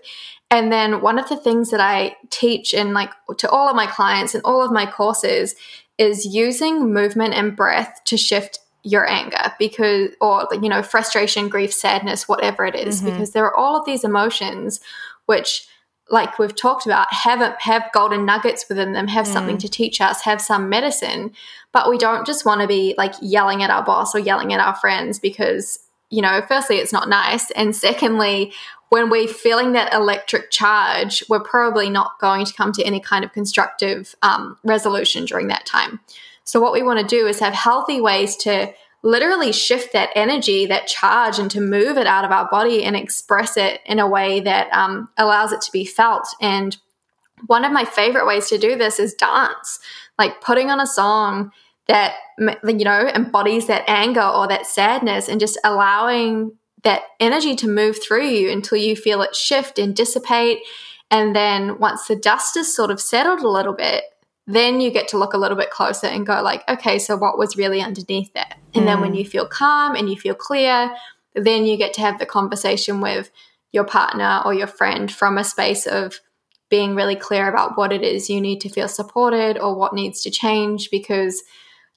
And then one of the things that I teach in like to all of my clients and all of my courses is using movement and breath to shift your anger because or you know frustration grief sadness whatever it is, mm-hmm. because there are all of these emotions which like we've talked about, have have golden nuggets within them, have mm. something to teach us, have some medicine. But we don't just want to be like yelling at our boss or yelling at our friends because, you know, firstly, it's not nice. And secondly, when we're feeling that electric charge, we're probably not going to come to any kind of constructive um, resolution during that time. So, what we want to do is have healthy ways to literally shift that energy, that charge, and to move it out of our body and express it in a way that um, allows it to be felt. And one of my favorite ways to do this is dance, like putting on a song that you know embodies that anger or that sadness and just allowing that energy to move through you until you feel it shift and dissipate and then once the dust is sort of settled a little bit then you get to look a little bit closer and go like okay so what was really underneath that and mm. then when mm. you feel calm and you feel clear then you get to have the conversation with your partner or your friend from a space of being really clear about what it is you need to feel supported or what needs to change because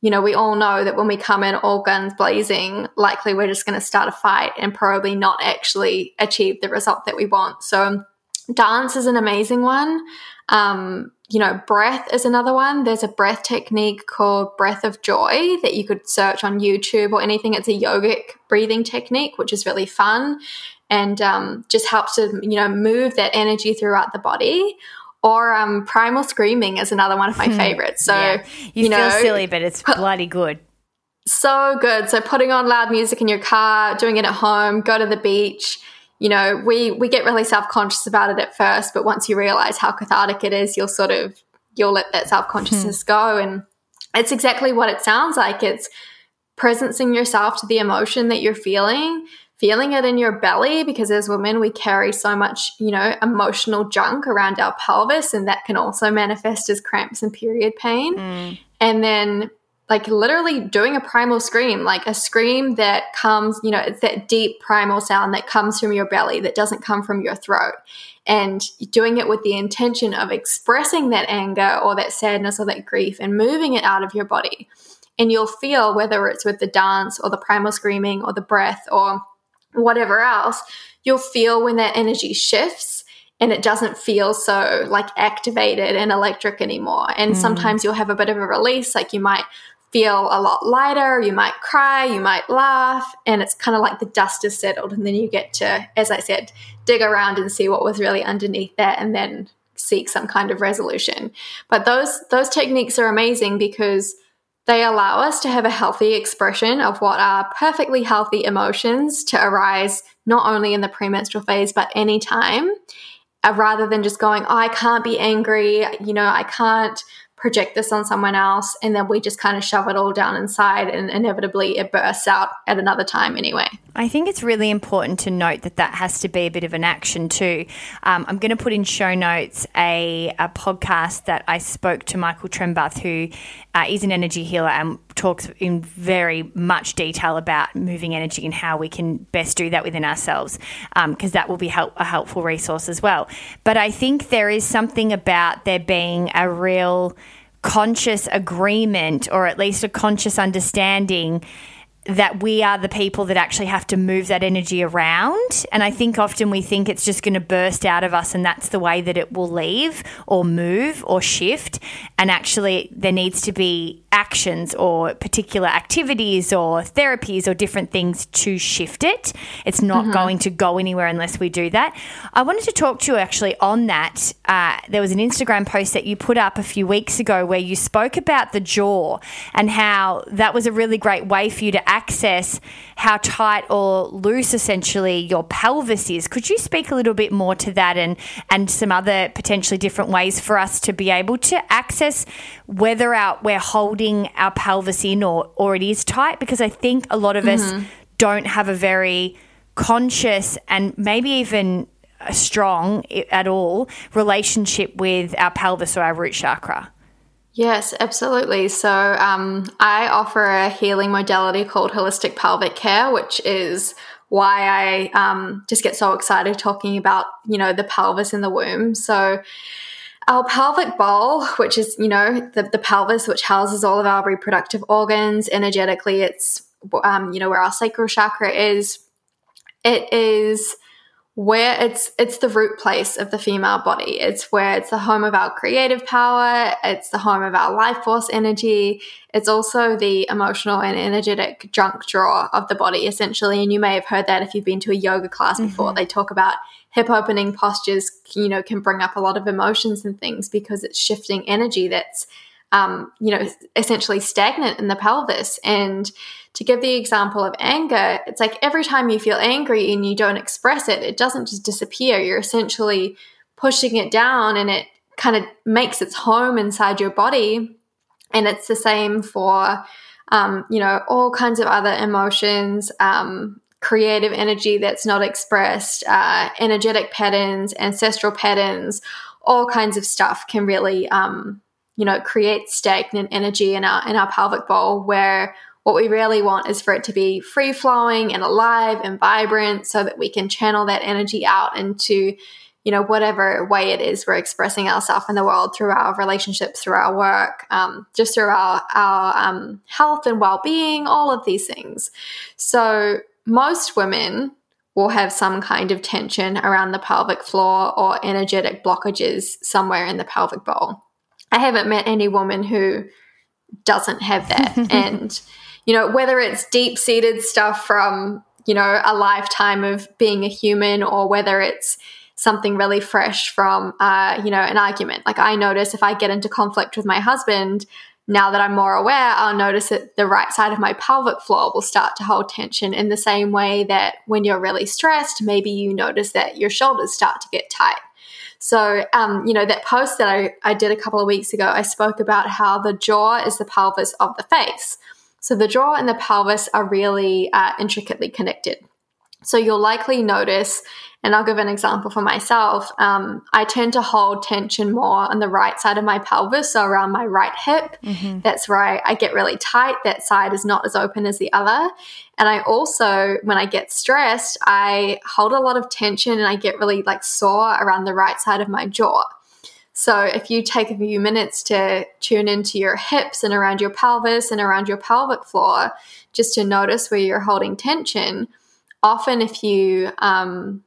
you know we all know that when we come in all guns blazing likely we're just going to start a fight and probably not actually achieve the result that we want so dance is an amazing one um, you know, breath is another one. There's a breath technique called breath of joy that you could search on YouTube or anything. It's a yogic breathing technique, which is really fun and um, just helps to, you know, move that energy throughout the body. Or um, primal screaming is another one of my hmm. favorites. So, yeah. you, you know, feel silly, but it's bloody good. So good. So, putting on loud music in your car, doing it at home, go to the beach you know, we we get really self conscious about it at first, but once you realize how cathartic it is, you'll sort of you'll let that self consciousness hmm. go, and it's exactly what it sounds like. It's presencing yourself to the emotion that you're feeling, feeling it in your belly, because as women we carry so much, you know, emotional junk around our pelvis, and that can also manifest as cramps and period pain. Mm. And then like literally doing a primal scream, like a scream that comes, you know, it's that deep primal sound that comes from your belly that doesn't come from your throat. And doing it with the intention of expressing that anger or that sadness or that grief and moving it out of your body. And you'll feel whether it's with the dance or the primal screaming or the breath or whatever else, you'll feel when that energy shifts and it doesn't feel so like activated and electric anymore. And mm. sometimes you'll have a bit of a release, like you might feel a lot lighter. You might cry, you might laugh, and it's kind of like the dust is settled. And then you get to, as I said, dig around and see what was really underneath that and then seek some kind of resolution. But those those techniques are amazing because they allow us to have a healthy expression of what are perfectly healthy emotions to arise not only in the premenstrual phase but anytime. Uh, rather than just going, oh, I can't be angry, you know, I can't project this on someone else and then we just kind of shove it all down inside and inevitably it bursts out at another time anyway i think it's really important to note that that has to be a bit of an action too. Um, i'm going to put in show notes a, a podcast that i spoke to michael trembath who uh, is an energy healer and talks in very much detail about moving energy and how we can best do that within ourselves because um, that will be help, a helpful resource as well. But i think there is something about there being a real conscious agreement or at least a conscious understanding that we are the people that actually have to move that energy around. And I think often we think it's just going to burst out of us and that's the way that it will leave or move or shift. And actually, there needs to be actions or particular activities or therapies or different things to shift it. It's not mm-hmm. going to go anywhere unless we do that. I wanted to talk to you actually on that. Uh, there was an Instagram post that you put up a few weeks ago where you spoke about the jaw and how that was a really great way for you to access how tight or loose essentially your pelvis is. Could you speak a little bit more to that and, and some other potentially different ways for us to be able to access whether our, we're holding our pelvis in or, or it is tight? Because I think a lot of mm-hmm. us don't have a very conscious and maybe even strong at all relationship with our pelvis or our root chakra. Yes, absolutely. So um, I offer a healing modality called holistic pelvic care, which is why I um, just get so excited talking about you know the pelvis and the womb. So our pelvic bowl, which is you know the, the pelvis, which houses all of our reproductive organs, energetically, it's um, you know where our sacral chakra is. It is where it's it's the root place of the female body. It's where it's the home of our creative power. It's the home of our life force energy. It's also the emotional and energetic junk drawer of the body essentially. And you may have heard that if you've been to a yoga class mm-hmm. before. They talk about hip opening postures you know can bring up a lot of emotions and things because it's shifting energy that's um, you know essentially stagnant in the pelvis. And to give the example of anger, it's like every time you feel angry and you don't express it, it doesn't just disappear. You're essentially pushing it down and it kind of makes its home inside your body. And it's the same for, um, you know, all kinds of other emotions, um, creative energy that's not expressed, uh, energetic patterns, ancestral patterns, all kinds of stuff can really, um, you know, create stagnant energy in our in our pelvic bowl where what we really want is for it to be free flowing and alive and vibrant so that we can channel that energy out into, you know, whatever way it is we're expressing ourselves in the world through our relationships, through our work, um, just through our, our um, health and well being, all of these things. So, most women will have some kind of tension around the pelvic floor or energetic blockages somewhere in the pelvic bowl. I haven't met any woman who doesn't have that. and you know, whether it's deep seated stuff from, you know, a lifetime of being a human or whether it's something really fresh from, uh, you know, an argument. Like I notice if I get into conflict with my husband, now that I'm more aware, I'll notice that the right side of my pelvic floor will start to hold tension in the same way that when you're really stressed, maybe you notice that your shoulders start to get tight. So, um, you know, that post that I, I did a couple of weeks ago, I spoke about how the jaw is the pelvis of the face. So the jaw and the pelvis are really uh, intricately connected. So you'll likely notice, and I'll give an example for myself. Um, I tend to hold tension more on the right side of my pelvis, so around my right hip. Mm-hmm. That's where I, I get really tight. That side is not as open as the other. And I also, when I get stressed, I hold a lot of tension and I get really like sore around the right side of my jaw. So if you take a few minutes to tune into your hips and around your pelvis and around your pelvic floor, just to notice where you're holding tension, often if you um,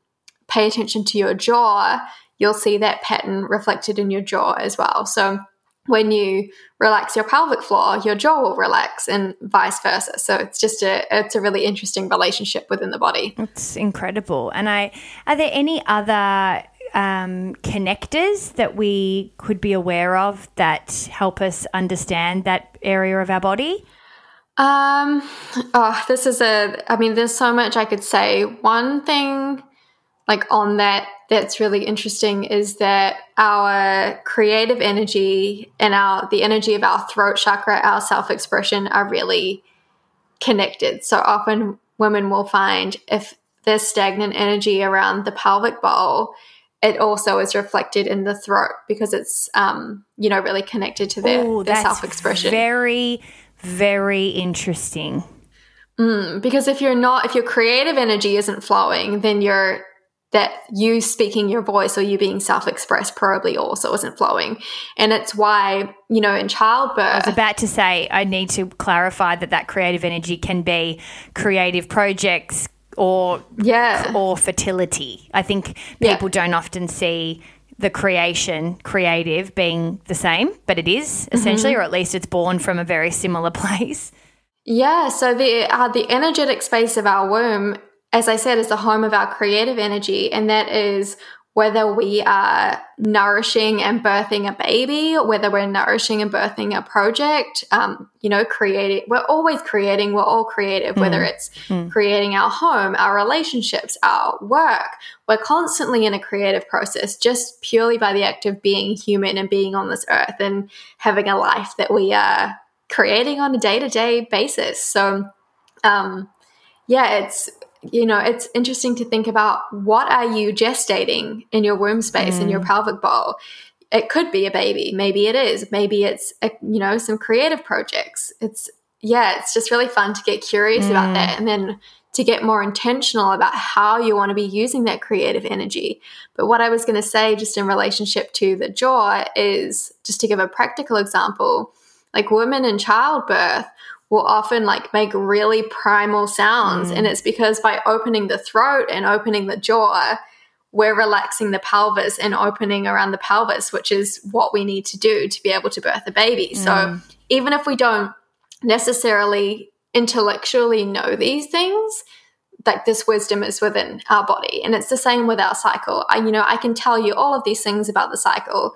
pay attention to your jaw, you'll see that pattern reflected in your jaw as well. So when you relax your pelvic floor, your jaw will relax and vice versa. So it's just a it's a really interesting relationship within the body. It's incredible. And I are there any other um, connectors that we could be aware of that help us understand that area of our body? Um, oh, this is a, I mean, there's so much I could say. One thing, like on that, that's really interesting is that our creative energy and our, the energy of our throat chakra, our self expression are really connected. So often women will find if there's stagnant energy around the pelvic bowl, it also is reflected in the throat because it's um, you know really connected to their, Ooh, their self-expression. very very interesting. Mm, because if you're not if your creative energy isn't flowing then you're that you speaking your voice or you being self-expressed probably also isn't flowing. And it's why you know in childbirth i was about to say i need to clarify that that creative energy can be creative projects or yeah or fertility. I think people yeah. don't often see the creation creative being the same, but it is essentially, mm-hmm. or at least it's born from a very similar place. Yeah, so the uh, the energetic space of our womb, as I said, is the home of our creative energy, and that is whether we are nourishing and birthing a baby, whether we're nourishing and birthing a project, um, you know, creating, we're always creating, we're all creative, mm. whether it's mm. creating our home, our relationships, our work. We're constantly in a creative process just purely by the act of being human and being on this earth and having a life that we are creating on a day to day basis. So, um, yeah, it's you know, it's interesting to think about what are you gestating in your womb space, mm. in your mm. pelvic bowl. It could be a baby, maybe it is, maybe it's a, you know some creative projects. It's yeah, it's just really fun to get curious mm. about that, and then to get more intentional about how you want to be using that creative energy. But what I was going to say, just in relationship to the jaw, is just to give a practical example, like women in childbirth will often like make really primal sounds. Mm. And it's because by opening the throat and opening the jaw, we're relaxing the pelvis and opening around the pelvis, which is what we need to do to be able to birth a baby. Mm. So even if we don't necessarily intellectually know these things, like this wisdom is within our body. And it's the same with our cycle. I, you know, I can tell you all of these things about the cycle,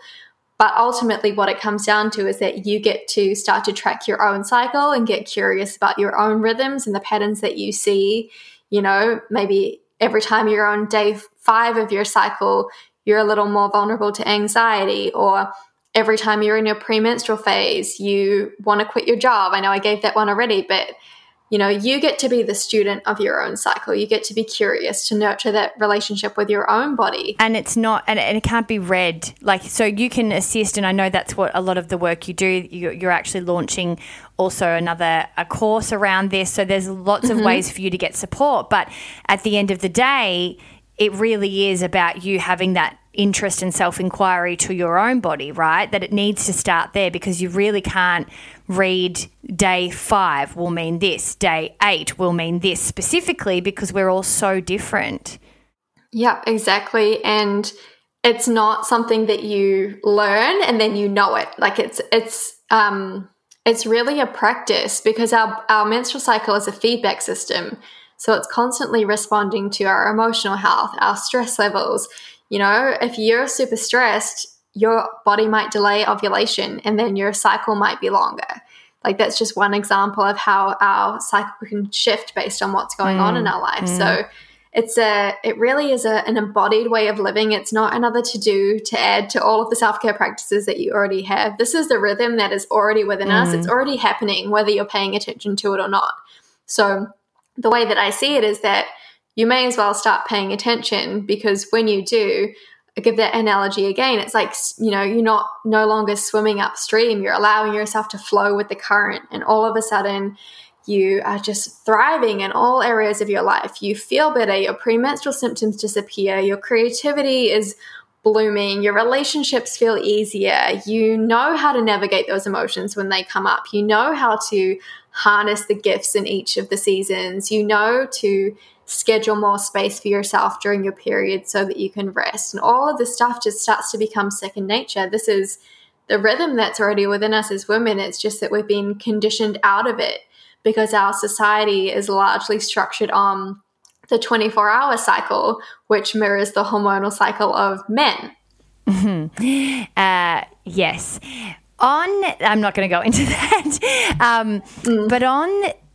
but ultimately, what it comes down to is that you get to start to track your own cycle and get curious about your own rhythms and the patterns that you see. You know, maybe every time you're on day five of your cycle, you're a little more vulnerable to anxiety, or every time you're in your premenstrual phase, you want to quit your job. I know I gave that one already, but you know, you get to be the student of your own cycle. You get to be curious to nurture that relationship with your own body. And it's not, and it can't be read. Like, so you can assist, and I know that's what a lot of the work you do. You're actually launching also another a course around this. So there's lots of mm-hmm. ways for you to get support. But at the end of the day, it really is about you having that interest and self inquiry to your own body, right? That it needs to start there because you really can't read day five will mean this, day eight will mean this specifically because we're all so different. Yeah, exactly. And it's not something that you learn and then you know it. Like it's it's um it's really a practice because our, our menstrual cycle is a feedback system. So it's constantly responding to our emotional health, our stress levels. You know, if you're super stressed, your body might delay ovulation and then your cycle might be longer. Like that's just one example of how our cycle can shift based on what's going mm. on in mm. our life. Mm. So it's a it really is a, an embodied way of living. It's not another to do to add to all of the self-care practices that you already have. This is the rhythm that is already within mm. us. It's mm. already happening whether you're paying attention to it or not. So the way that I see it is that you may as well start paying attention because when you do, Give that analogy again. It's like, you know, you're not no longer swimming upstream. You're allowing yourself to flow with the current. And all of a sudden, you are just thriving in all areas of your life. You feel better. Your premenstrual symptoms disappear. Your creativity is blooming. Your relationships feel easier. You know how to navigate those emotions when they come up. You know how to harness the gifts in each of the seasons. You know to schedule more space for yourself during your period so that you can rest. And all of this stuff just starts to become second nature. This is the rhythm that's already within us as women. It's just that we've been conditioned out of it because our society is largely structured on the 24 hour cycle, which mirrors the hormonal cycle of men. Mm-hmm. Uh, yes. On, I'm not going to go into that, um, mm. but on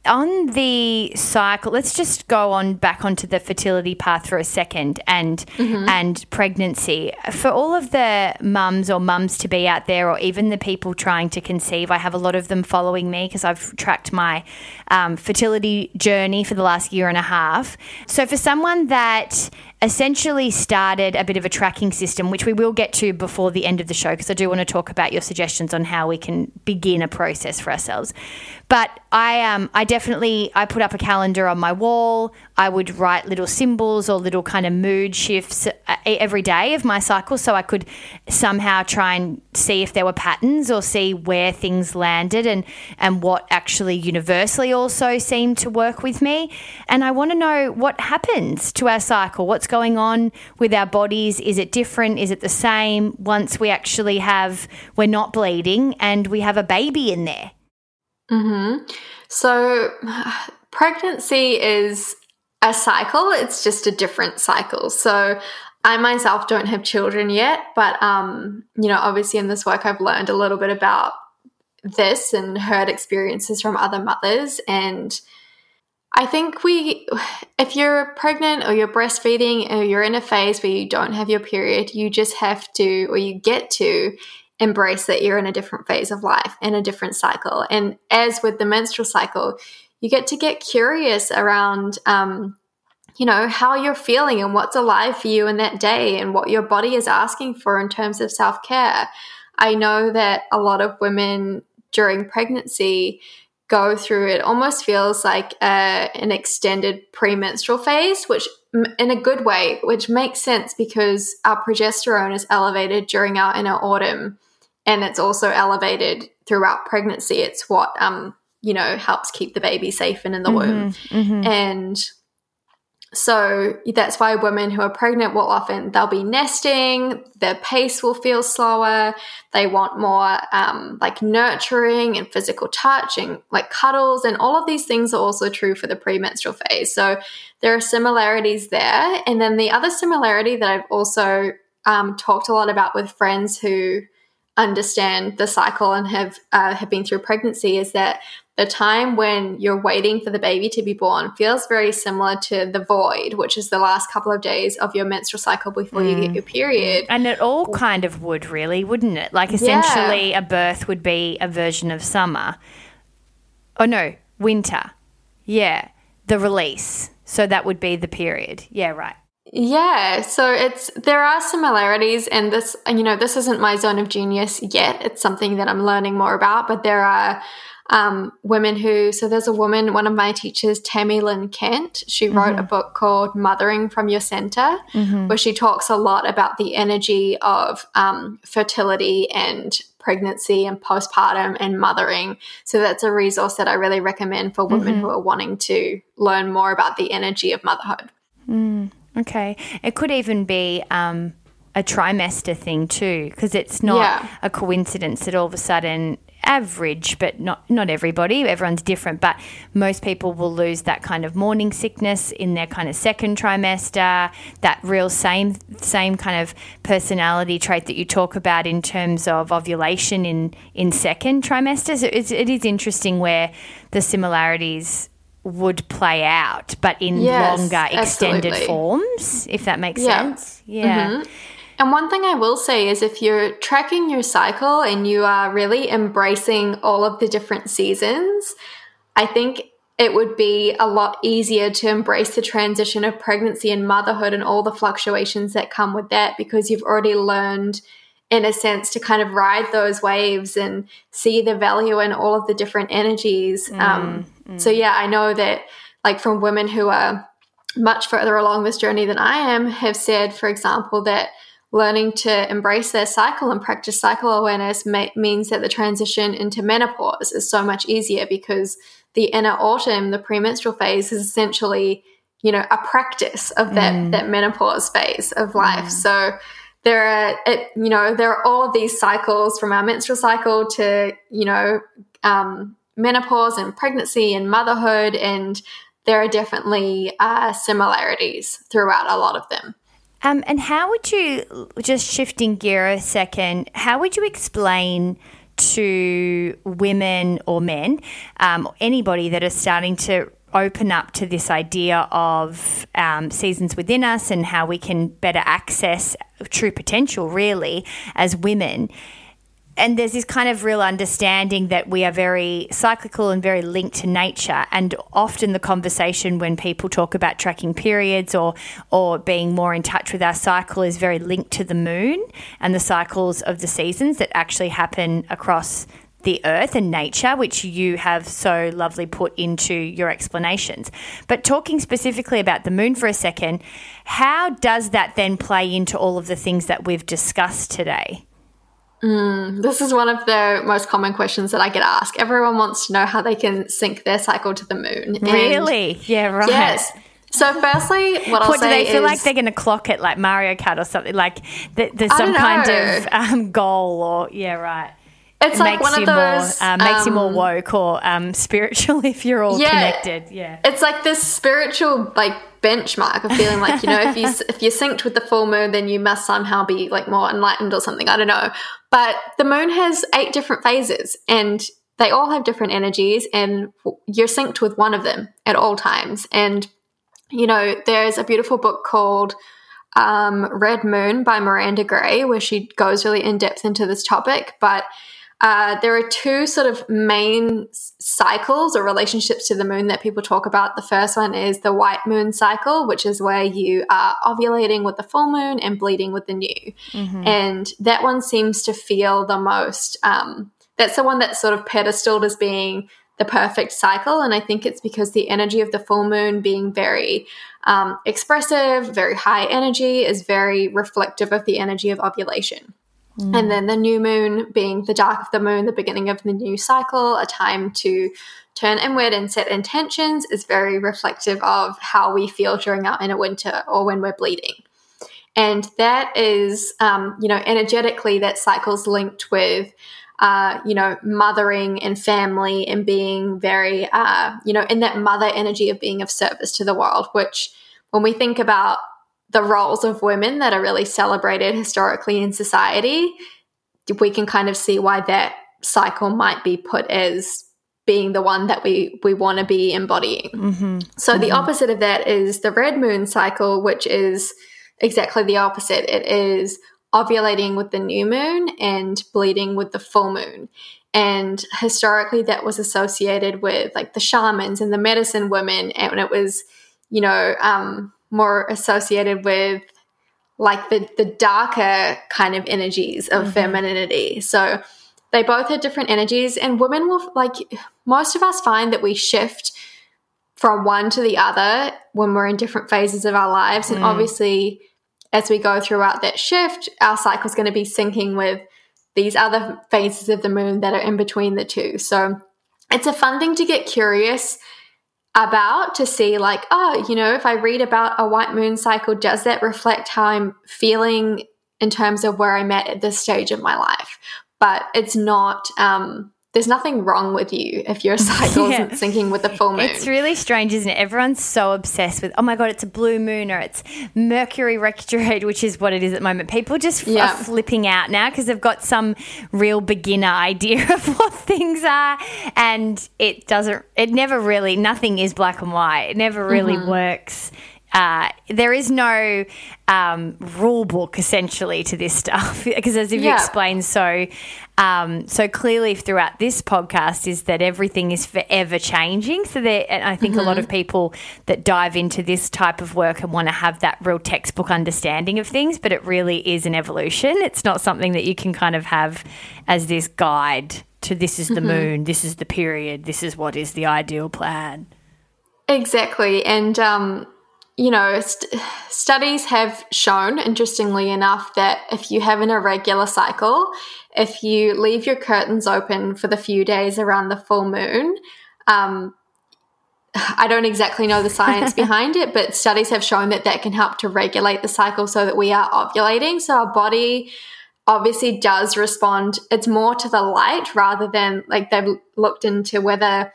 on the cycle, let's just go on back onto the fertility path for a second and mm-hmm. and pregnancy. For all of the mums or mums to be out there, or even the people trying to conceive, I have a lot of them following me because I've tracked my um, fertility journey for the last year and a half. So for someone that essentially started a bit of a tracking system, which we will get to before the end of the show, because I do want to talk about your suggestions on how we can begin a process for ourselves. But I um I definitely I put up a calendar on my wall. I would write little symbols or little kind of mood shifts uh, every day of my cycle, so I could somehow try and see if there were patterns or see where things landed and and what actually universally also seemed to work with me. And I want to know what happens to our cycle. What's going on with our bodies? Is it different? Is it the same once we actually have, we're not bleeding and we have a baby in there? Mm-hmm. So, pregnancy is a cycle, it's just a different cycle. So, I myself don't have children yet, but um, you know, obviously in this work I've learned a little bit about this and heard experiences from other mothers and I think we if you're pregnant or you're breastfeeding or you're in a phase where you don't have your period, you just have to or you get to embrace that you're in a different phase of life and a different cycle. And as with the menstrual cycle, you get to get curious around um, you know, how you're feeling and what's alive for you in that day and what your body is asking for in terms of self care. I know that a lot of women during pregnancy go through it almost feels like a, an extended premenstrual phase, which in a good way, which makes sense because our progesterone is elevated during our inner autumn and it's also elevated throughout pregnancy. It's what, um, you know, helps keep the baby safe and in the mm-hmm, womb. Mm-hmm. And so that's why women who are pregnant will often they'll be nesting. Their pace will feel slower. They want more um, like nurturing and physical touch and like cuddles, and all of these things are also true for the premenstrual phase. So there are similarities there. And then the other similarity that I've also um, talked a lot about with friends who understand the cycle and have uh, have been through pregnancy is that the time when you're waiting for the baby to be born feels very similar to the void, which is the last couple of days of your menstrual cycle before mm. you get mm. your period. And it all kind of would, really, wouldn't it? Like essentially, yeah. a birth would be a version of summer. Oh, no, winter. Yeah, the release. So that would be the period. Yeah, right. Yeah, so it's there are similarities, and this you know this isn't my zone of genius yet. It's something that I'm learning more about, but there are um, women who, so there's a woman, one of my teachers, Tami Lynn Kent, she wrote mm-hmm. a book called Mothering from Your Center, mm-hmm. where she talks a lot about the energy of um, fertility and pregnancy and postpartum and mothering. So that's a resource that I really recommend for women mm-hmm. who are wanting to learn more about the energy of motherhood. Mm, okay. It could even be. Um, a trimester thing too, because it's not yeah. a coincidence that all of a sudden average, but not not everybody. Everyone's different, but most people will lose that kind of morning sickness in their kind of second trimester. That real same same kind of personality trait that you talk about in terms of ovulation in in second trimester. So it's, it is interesting where the similarities would play out, but in yes, longer extended absolutely. forms, if that makes yeah. sense. Yeah. Mm-hmm. And one thing I will say is if you're tracking your cycle and you are really embracing all of the different seasons, I think it would be a lot easier to embrace the transition of pregnancy and motherhood and all the fluctuations that come with that because you've already learned in a sense to kind of ride those waves and see the value in all of the different energies mm, um, mm. so yeah i know that like from women who are much further along this journey than i am have said for example that learning to embrace their cycle and practice cycle awareness may, means that the transition into menopause is so much easier because the inner autumn, the premenstrual phase, is essentially you know a practice of that mm. that menopause phase of life. Mm. So there are it, you know there are all of these cycles from our menstrual cycle to you know um, menopause and pregnancy and motherhood and there are definitely uh, similarities throughout a lot of them. Um, and how would you, just shifting gear a second, how would you explain to women or men, um, anybody that are starting to open up to this idea of um, seasons within us and how we can better access true potential, really, as women? and there's this kind of real understanding that we are very cyclical and very linked to nature. And often the conversation when people talk about tracking periods or or being more in touch with our cycle is very linked to the moon and the cycles of the seasons that actually happen across the earth and nature, which you have so lovely put into your explanations. But talking specifically about the moon for a second, how does that then play into all of the things that we've discussed today? Mm, this is one of the most common questions that I get asked. Everyone wants to know how they can sync their cycle to the moon. And really? Yeah, right. Yes. So, firstly, what I'll what, do they feel is, like they're going to clock it like Mario Kart or something? Like th- there's some kind of um, goal or yeah, right. It's like one of those more, uh, makes um, you more um, woke or um, spiritual if you're all yeah, connected. Yeah, it's like this spiritual like benchmark of feeling like you know if you if you're synced with the full moon, then you must somehow be like more enlightened or something. I don't know, but the moon has eight different phases and they all have different energies, and you're synced with one of them at all times. And you know, there's a beautiful book called um, Red Moon by Miranda Gray, where she goes really in depth into this topic. But uh, there are two sort of main cycles or relationships to the moon that people talk about. The first one is the white moon cycle, which is where you are ovulating with the full moon and bleeding with the new. Mm-hmm. And that one seems to feel the most, um, that's the one that's sort of pedestaled as being the perfect cycle. And I think it's because the energy of the full moon being very um, expressive, very high energy, is very reflective of the energy of ovulation. Mm. And then the new moon being the dark of the moon, the beginning of the new cycle, a time to turn inward and set intentions is very reflective of how we feel during our inner winter or when we're bleeding. And that is, um, you know, energetically, that cycle's linked with, uh, you know, mothering and family and being very, uh, you know, in that mother energy of being of service to the world, which when we think about the roles of women that are really celebrated historically in society, we can kind of see why that cycle might be put as being the one that we we want to be embodying. Mm-hmm. So mm-hmm. the opposite of that is the red moon cycle, which is exactly the opposite. It is ovulating with the new moon and bleeding with the full moon. And historically, that was associated with like the shamans and the medicine women, and it was, you know, um, more associated with like the the darker kind of energies of mm-hmm. femininity. So they both had different energies and women will like most of us find that we shift from one to the other when we're in different phases of our lives and mm. obviously as we go throughout that shift our cycle is going to be syncing with these other phases of the moon that are in between the two. So it's a fun thing to get curious about to see like oh you know if i read about a white moon cycle does that reflect how i'm feeling in terms of where i'm at at this stage of my life? But it's not um there's nothing wrong with you if your cycle yeah. isn't syncing with the full moon. It's really strange, isn't it? Everyone's so obsessed with, oh my God, it's a blue moon or it's Mercury retrograde, which is what it is at the moment. People just yeah. are flipping out now because they've got some real beginner idea of what things are. And it doesn't, it never really, nothing is black and white. It never really mm-hmm. works uh, there is no um, rule book essentially to this stuff because as you've yeah. explained so um, so clearly throughout this podcast is that everything is forever changing so that and I think mm-hmm. a lot of mm-hmm. people that dive into this type of work and want to have that real textbook understanding of things but it really is an evolution it's not something that you can kind of have as this guide to this is the mm-hmm. moon this is the period this is what is the ideal plan Exactly. And um, you know, st- studies have shown, interestingly enough, that if you have an irregular cycle, if you leave your curtains open for the few days around the full moon, um, I don't exactly know the science behind it, but studies have shown that that can help to regulate the cycle so that we are ovulating. So our body obviously does respond. It's more to the light rather than like they've looked into whether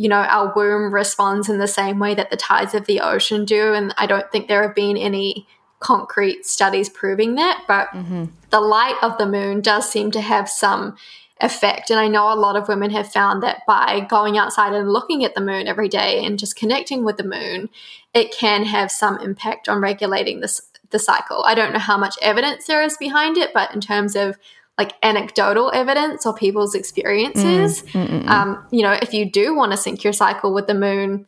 you know, our womb responds in the same way that the tides of the ocean do. And I don't think there have been any concrete studies proving that, but mm-hmm. the light of the moon does seem to have some effect. And I know a lot of women have found that by going outside and looking at the moon every day and just connecting with the moon, it can have some impact on regulating this the cycle. I don't know how much evidence there is behind it, but in terms of like anecdotal evidence or people's experiences. Mm, um, you know, if you do want to sync your cycle with the moon,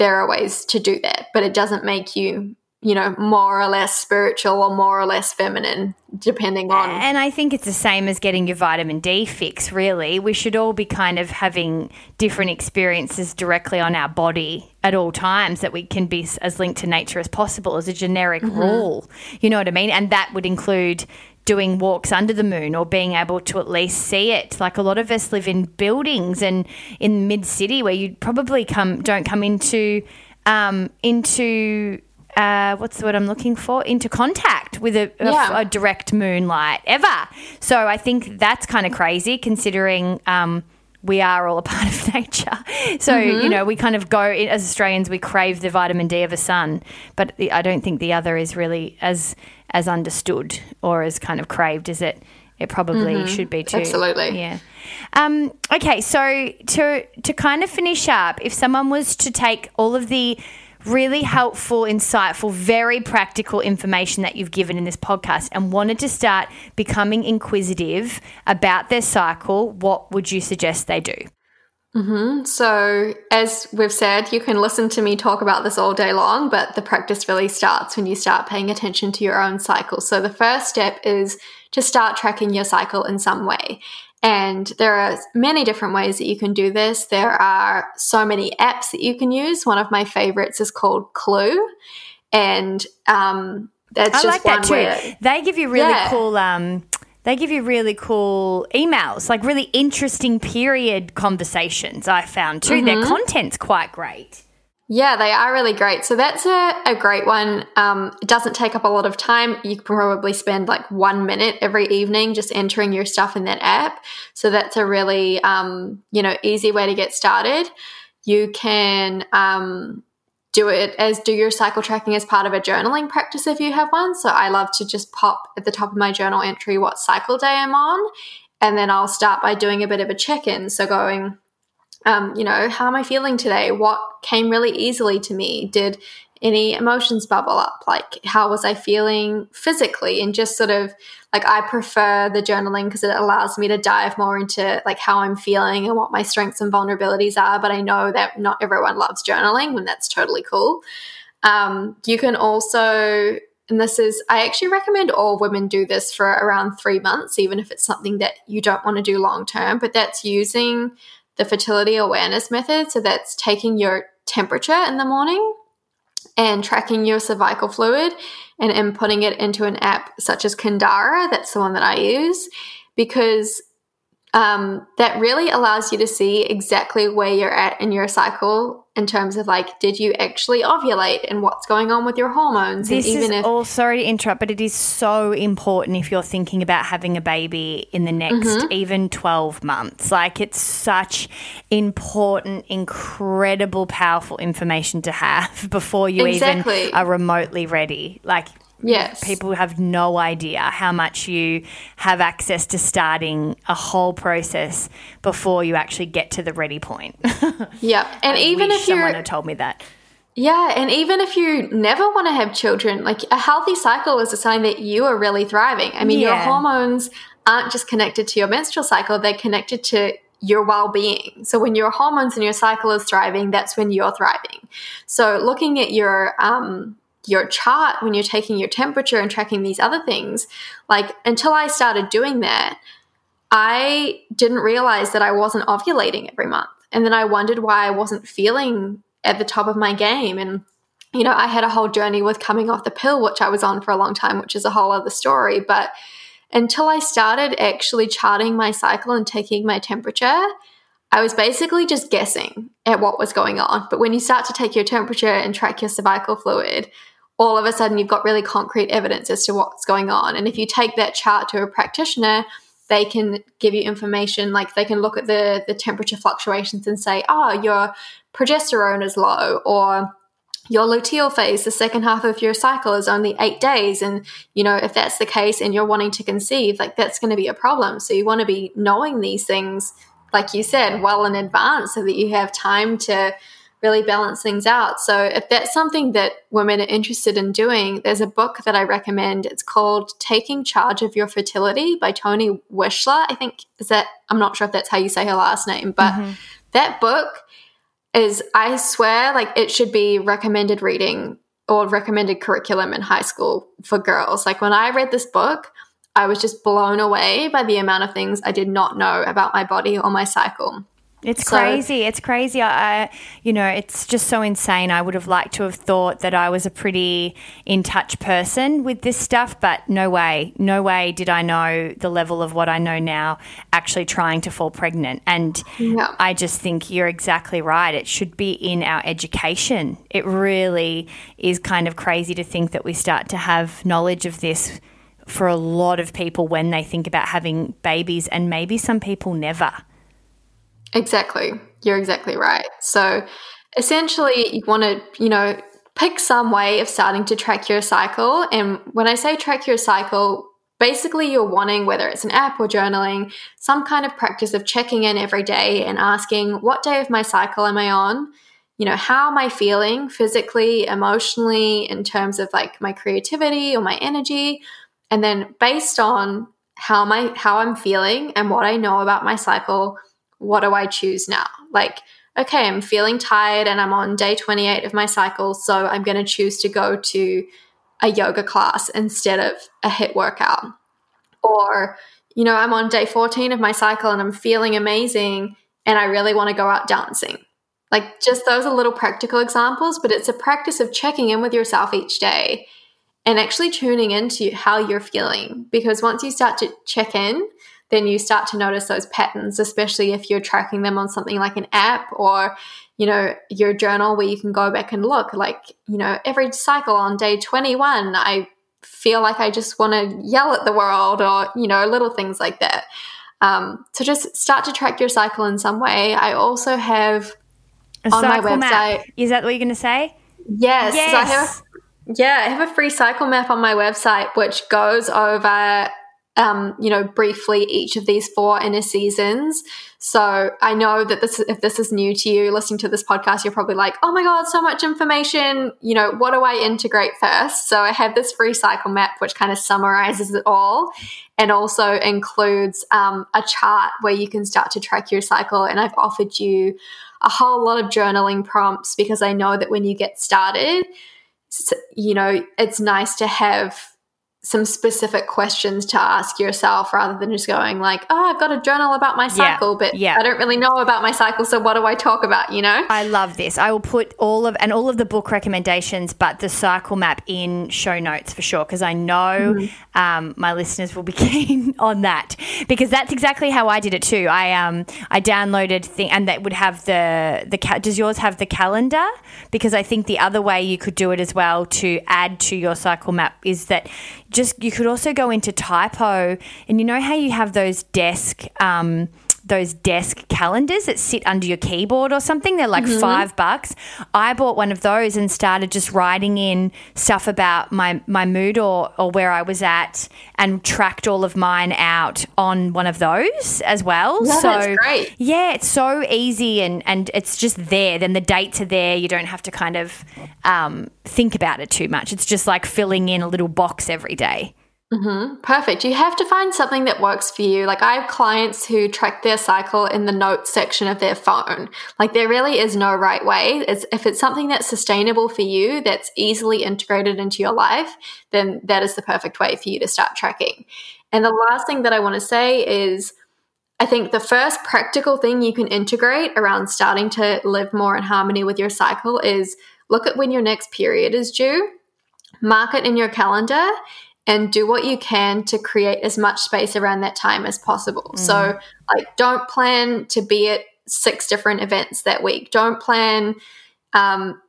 there are ways to do that, but it doesn't make you you know, more or less spiritual or more or less feminine, depending on. And I think it's the same as getting your vitamin D fix, really. We should all be kind of having different experiences directly on our body at all times that we can be as linked to nature as possible as a generic mm-hmm. rule. You know what I mean? And that would include doing walks under the moon or being able to at least see it. Like a lot of us live in buildings and in mid city where you probably come don't come into um, into uh, what's the word I'm looking for? Into contact with a, Yeah. a, a direct moonlight ever. So I think that's kind of crazy considering um, we are all a part of nature. So, Mm-hmm. you know, we kind of go, as Australians, we crave the vitamin D of a sun, but I don't think the other is really as as understood or as kind of craved as it it probably should be too. Mm-hmm. Absolutely. Yeah. Um, okay, so to to kind of finish up, if someone was to take all of the really helpful, insightful, very practical information that you've given in this podcast and wanted to start becoming inquisitive about their cycle, what would you suggest they do? So, as we've said, you can listen to me talk about this all day long, but the practice really starts when you start paying attention to your own cycle. So, the first step is to start tracking your cycle in some way. And there are many different ways that you can do this. There are so many apps that you can use. One of my favorites is called Clue. And um, that's I just like one that too. where They give you really Yeah. cool. Um, they give you really cool emails, like really interesting period conversations. I found too. Their Mm-hmm. content's quite great. Yeah, they are really great. So that's a, a great one. Um, it doesn't take up a lot of time. You can probably spend like one minute every evening just entering your stuff in that app. So that's a really, um, you know, easy way to get started. You can um, do it as do your cycle tracking as part of a journaling practice if you have one. So I love to just pop at the top of my journal entry what cycle day I'm on. And then I'll start by doing a bit of a check in. So going, um, you know, how am I feeling today? What came really easily to me? Did any emotions bubble up? Like, how was I feeling physically? And just sort of like, I prefer the journaling because it allows me to dive more into like how I'm feeling and what my strengths and vulnerabilities are. But I know that not everyone loves journaling, and that's totally cool. Um, you can also, and this is, I actually recommend all women do this for around three months, even if it's something that you don't want to do long term, but that's using the fertility awareness method. So that's taking your temperature in the morning and tracking your cervical fluid and inputting it into an app such as Kindara. That's the one that I use because um, that really allows you to see exactly where you're at in your cycle in terms of like, did you actually ovulate and what's going on with your hormones? This and even is if all sorry to interrupt, but it is so important if you're thinking about having a baby in the next Mm-hmm. even 12 months. Like it's such important, incredible, powerful information to have before you Exactly. even are remotely ready. Like yes, people have no idea how much you have access to starting a whole process before you actually get to the ready point. yeah, and even Wish if someone had told me that. Yeah, and even if you never want to have children, like a healthy cycle is a sign that you are really thriving. I mean, your hormones aren't just connected to your menstrual cycle, they're connected to your well being. So when your hormones and your cycle is thriving, that's when you're thriving. So looking at your, um, your chart when you're taking your temperature and tracking these other things, like until I started doing that, I didn't realize that I wasn't ovulating every month. And then I wondered why I wasn't feeling at the top of my game. And, you know, I had a whole journey with coming off the pill, which I was on for a long time, which is a whole other story. But until I started actually charting my cycle and taking my temperature, I was basically just guessing at what was going on. But when you start to take your temperature and track your cervical fluid, all of a sudden you've got really concrete evidence as to what's going on. And if you take that chart to a practitioner, they can give you information like they can look at the the temperature fluctuations and say, "Oh, your progesterone is low," or your luteal phase, the second half of your cycle, is only eight days. And, you know, if that's the case and you're wanting to conceive, like that's going to be a problem. So you want to be knowing these things, like you said, well in advance so that you have time to really balance things out. So if that's something that women are interested in doing, there's a book that I recommend. It's called Taking Charge of Your Fertility by Toni Weschler. I think is that I'm not sure if that's how you say her last name, but mm-hmm. that book is I swear like it should be recommended reading or recommended curriculum in high school for girls. Like when I read this book, I was just blown away by the amount of things I did not know about my body or my cycle. It's so, crazy. It's crazy. I, you know, it's just so insane. I would have liked to have thought that I was a pretty in touch person with this stuff, but no way, no way did I know the level of what I know now actually trying to fall pregnant. And yeah. I just think you're exactly right. It should be in our education. It really is kind of crazy to think that we start to have knowledge of this for a lot of people when they think about having babies, and maybe some people never. Exactly. You're exactly right. So essentially, you want to, you know, pick some way of starting to track your cycle. And when I say track your cycle, basically you're wanting, whether it's an app or journaling, some kind of practice of checking in every day and asking, what day of my cycle am I on? You know, how am I feeling physically, emotionally, in terms of like my creativity or my energy? And then based on how my how I'm feeling and what I know about my cycle, what do I choose now? Like, okay, I'm feeling tired and I'm on day 28 of my cycle, so I'm going to choose to go to a yoga class instead of a HIIT workout. Or, you know, I'm on day 14 of my cycle and I'm feeling amazing and I really want to go out dancing. Like, just those are little practical examples, but it's a practice of checking in with yourself each day and actually tuning into how you're feeling. Because once you start to check in, then you start to notice those patterns, especially if you're tracking them on something like an app or, you know, your journal where you can go back and look. Like, you know, every cycle on day 21, I feel like I just want to yell at the world or, you know, little things like that. Um, so just start to track your cycle in some way. I also have a on my website. Map. Is that what you're going to say? Yes. yes. I have, yeah, I have a free cycle map on my website which goes over um, you know, briefly each of these four inner seasons. So I know that this, if this is new to you, listening to this podcast, you're probably like, oh my God, so much information. You know, what do I integrate first? So I have this free cycle map, which kind of summarizes it all and also includes um, a chart where you can start to track your cycle. And I've offered you a whole lot of journaling prompts because I know that when you get started, you know, it's nice to have some specific questions to ask yourself rather than just going like, oh, I've got a journal about my cycle, yeah, but yeah. I don't really know about my cycle, so what do I talk about, you know? I love this. I will put all of and all of the book recommendations, but the cycle map in show notes for sure because I know mm-hmm. um, my listeners will be keen on that because that's exactly how I did it too. I um I downloaded thing and that would have the the does yours have the calendar? Because I think the other way you could do it as well to add to your cycle map is that just you could also go into typo and you know how you have those desk um, those desk calendars that sit under your keyboard or something. They're like mm-hmm. five bucks. I bought one of those and started just writing in stuff about my, my mood or, or where I was at and tracked all of mine out on one of those as well. So great. Yeah, it's so easy and, and it's just there. Then the dates are there. You don't have to kind of um, think about it too much. It's just like filling in a little box every day. Mm-hmm. Perfect. You have to find something that works for you. Like I have clients who track their cycle in the notes section of their phone. Like there really is no right way. It's, if it's something that's sustainable for you, that's easily integrated into your life, then that is the perfect way for you to start tracking. And the last thing that I want to say is I think the first practical thing you can integrate around starting to live more in harmony with your cycle is look at when your next period is due, mark it in your calendar and do what you can to create as much space around that time as possible. Mm. So, like, don't plan to be at six different events that week. Don't plan, um,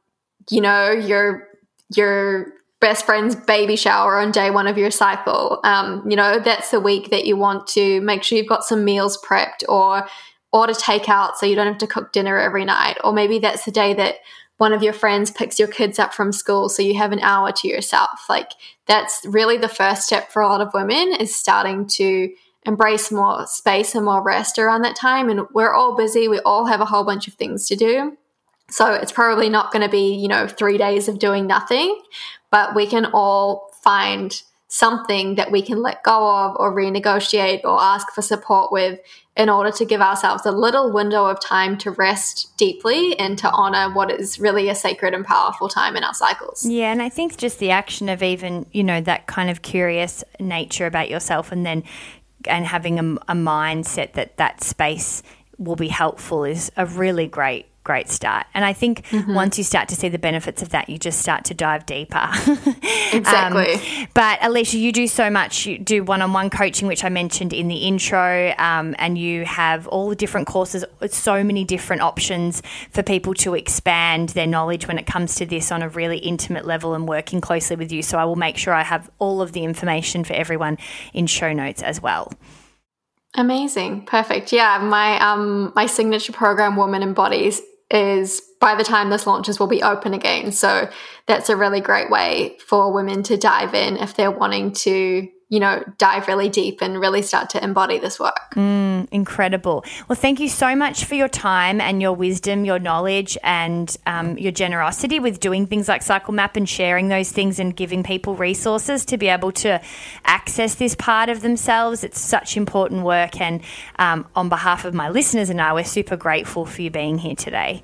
you know, your your best friend's baby shower on day one of your cycle. Um, you know, that's the week that you want to make sure you've got some meals prepped or order takeout so you don't have to cook dinner every night. Or maybe that's the day that one of your friends picks your kids up from school so you have an hour to yourself. Like that's really the first step for a lot of women is starting to embrace more space and more rest around that time. And we're all busy. We all have a whole bunch of things to do. So it's probably not going to be you know 3 days of doing nothing but we can all find something that we can let go of or renegotiate or ask for support with in order to give ourselves a little window of time to rest deeply and to honor what is really a sacred and powerful time in our cycles. Yeah, and I think just the action of even, you know, that kind of curious nature about yourself and then and having a, a mindset that that space will be helpful is a really great great start. And I think mm-hmm. once you start to see the benefits of that, you just start to dive deeper. exactly. Um, but Alisha, you do so much. You do one on one coaching, which I mentioned in the intro, um, and you have all the different courses, so many different options for people to expand their knowledge when it comes to this on a really intimate level and working closely with you. So I will make sure I have all of the information for everyone in show notes as well. Amazing. Perfect. Yeah, my um my signature program Woman Embodies is by the time this launches will be open again. So that's a really great way for women to dive in if they're wanting to, you know, dive really deep and really start to embody this work. Mm, incredible. Well, thank you so much for your time and your wisdom, your knowledge, and um, your generosity with doing things like Cycle Map and sharing those things and giving people resources to be able to access this part of themselves. It's such important work. And um, on behalf of my listeners and I, we're super grateful for you being here today.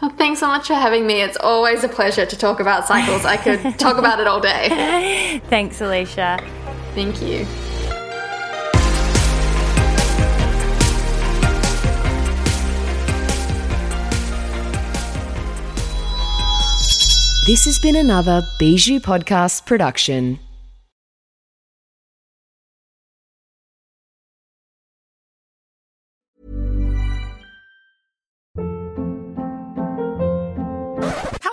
Well, thanks so much for having me. It's always a pleasure to talk about cycles. I could talk about it all day. Thanks, Alisha. Thank you. This has been another Bijou Podcast production.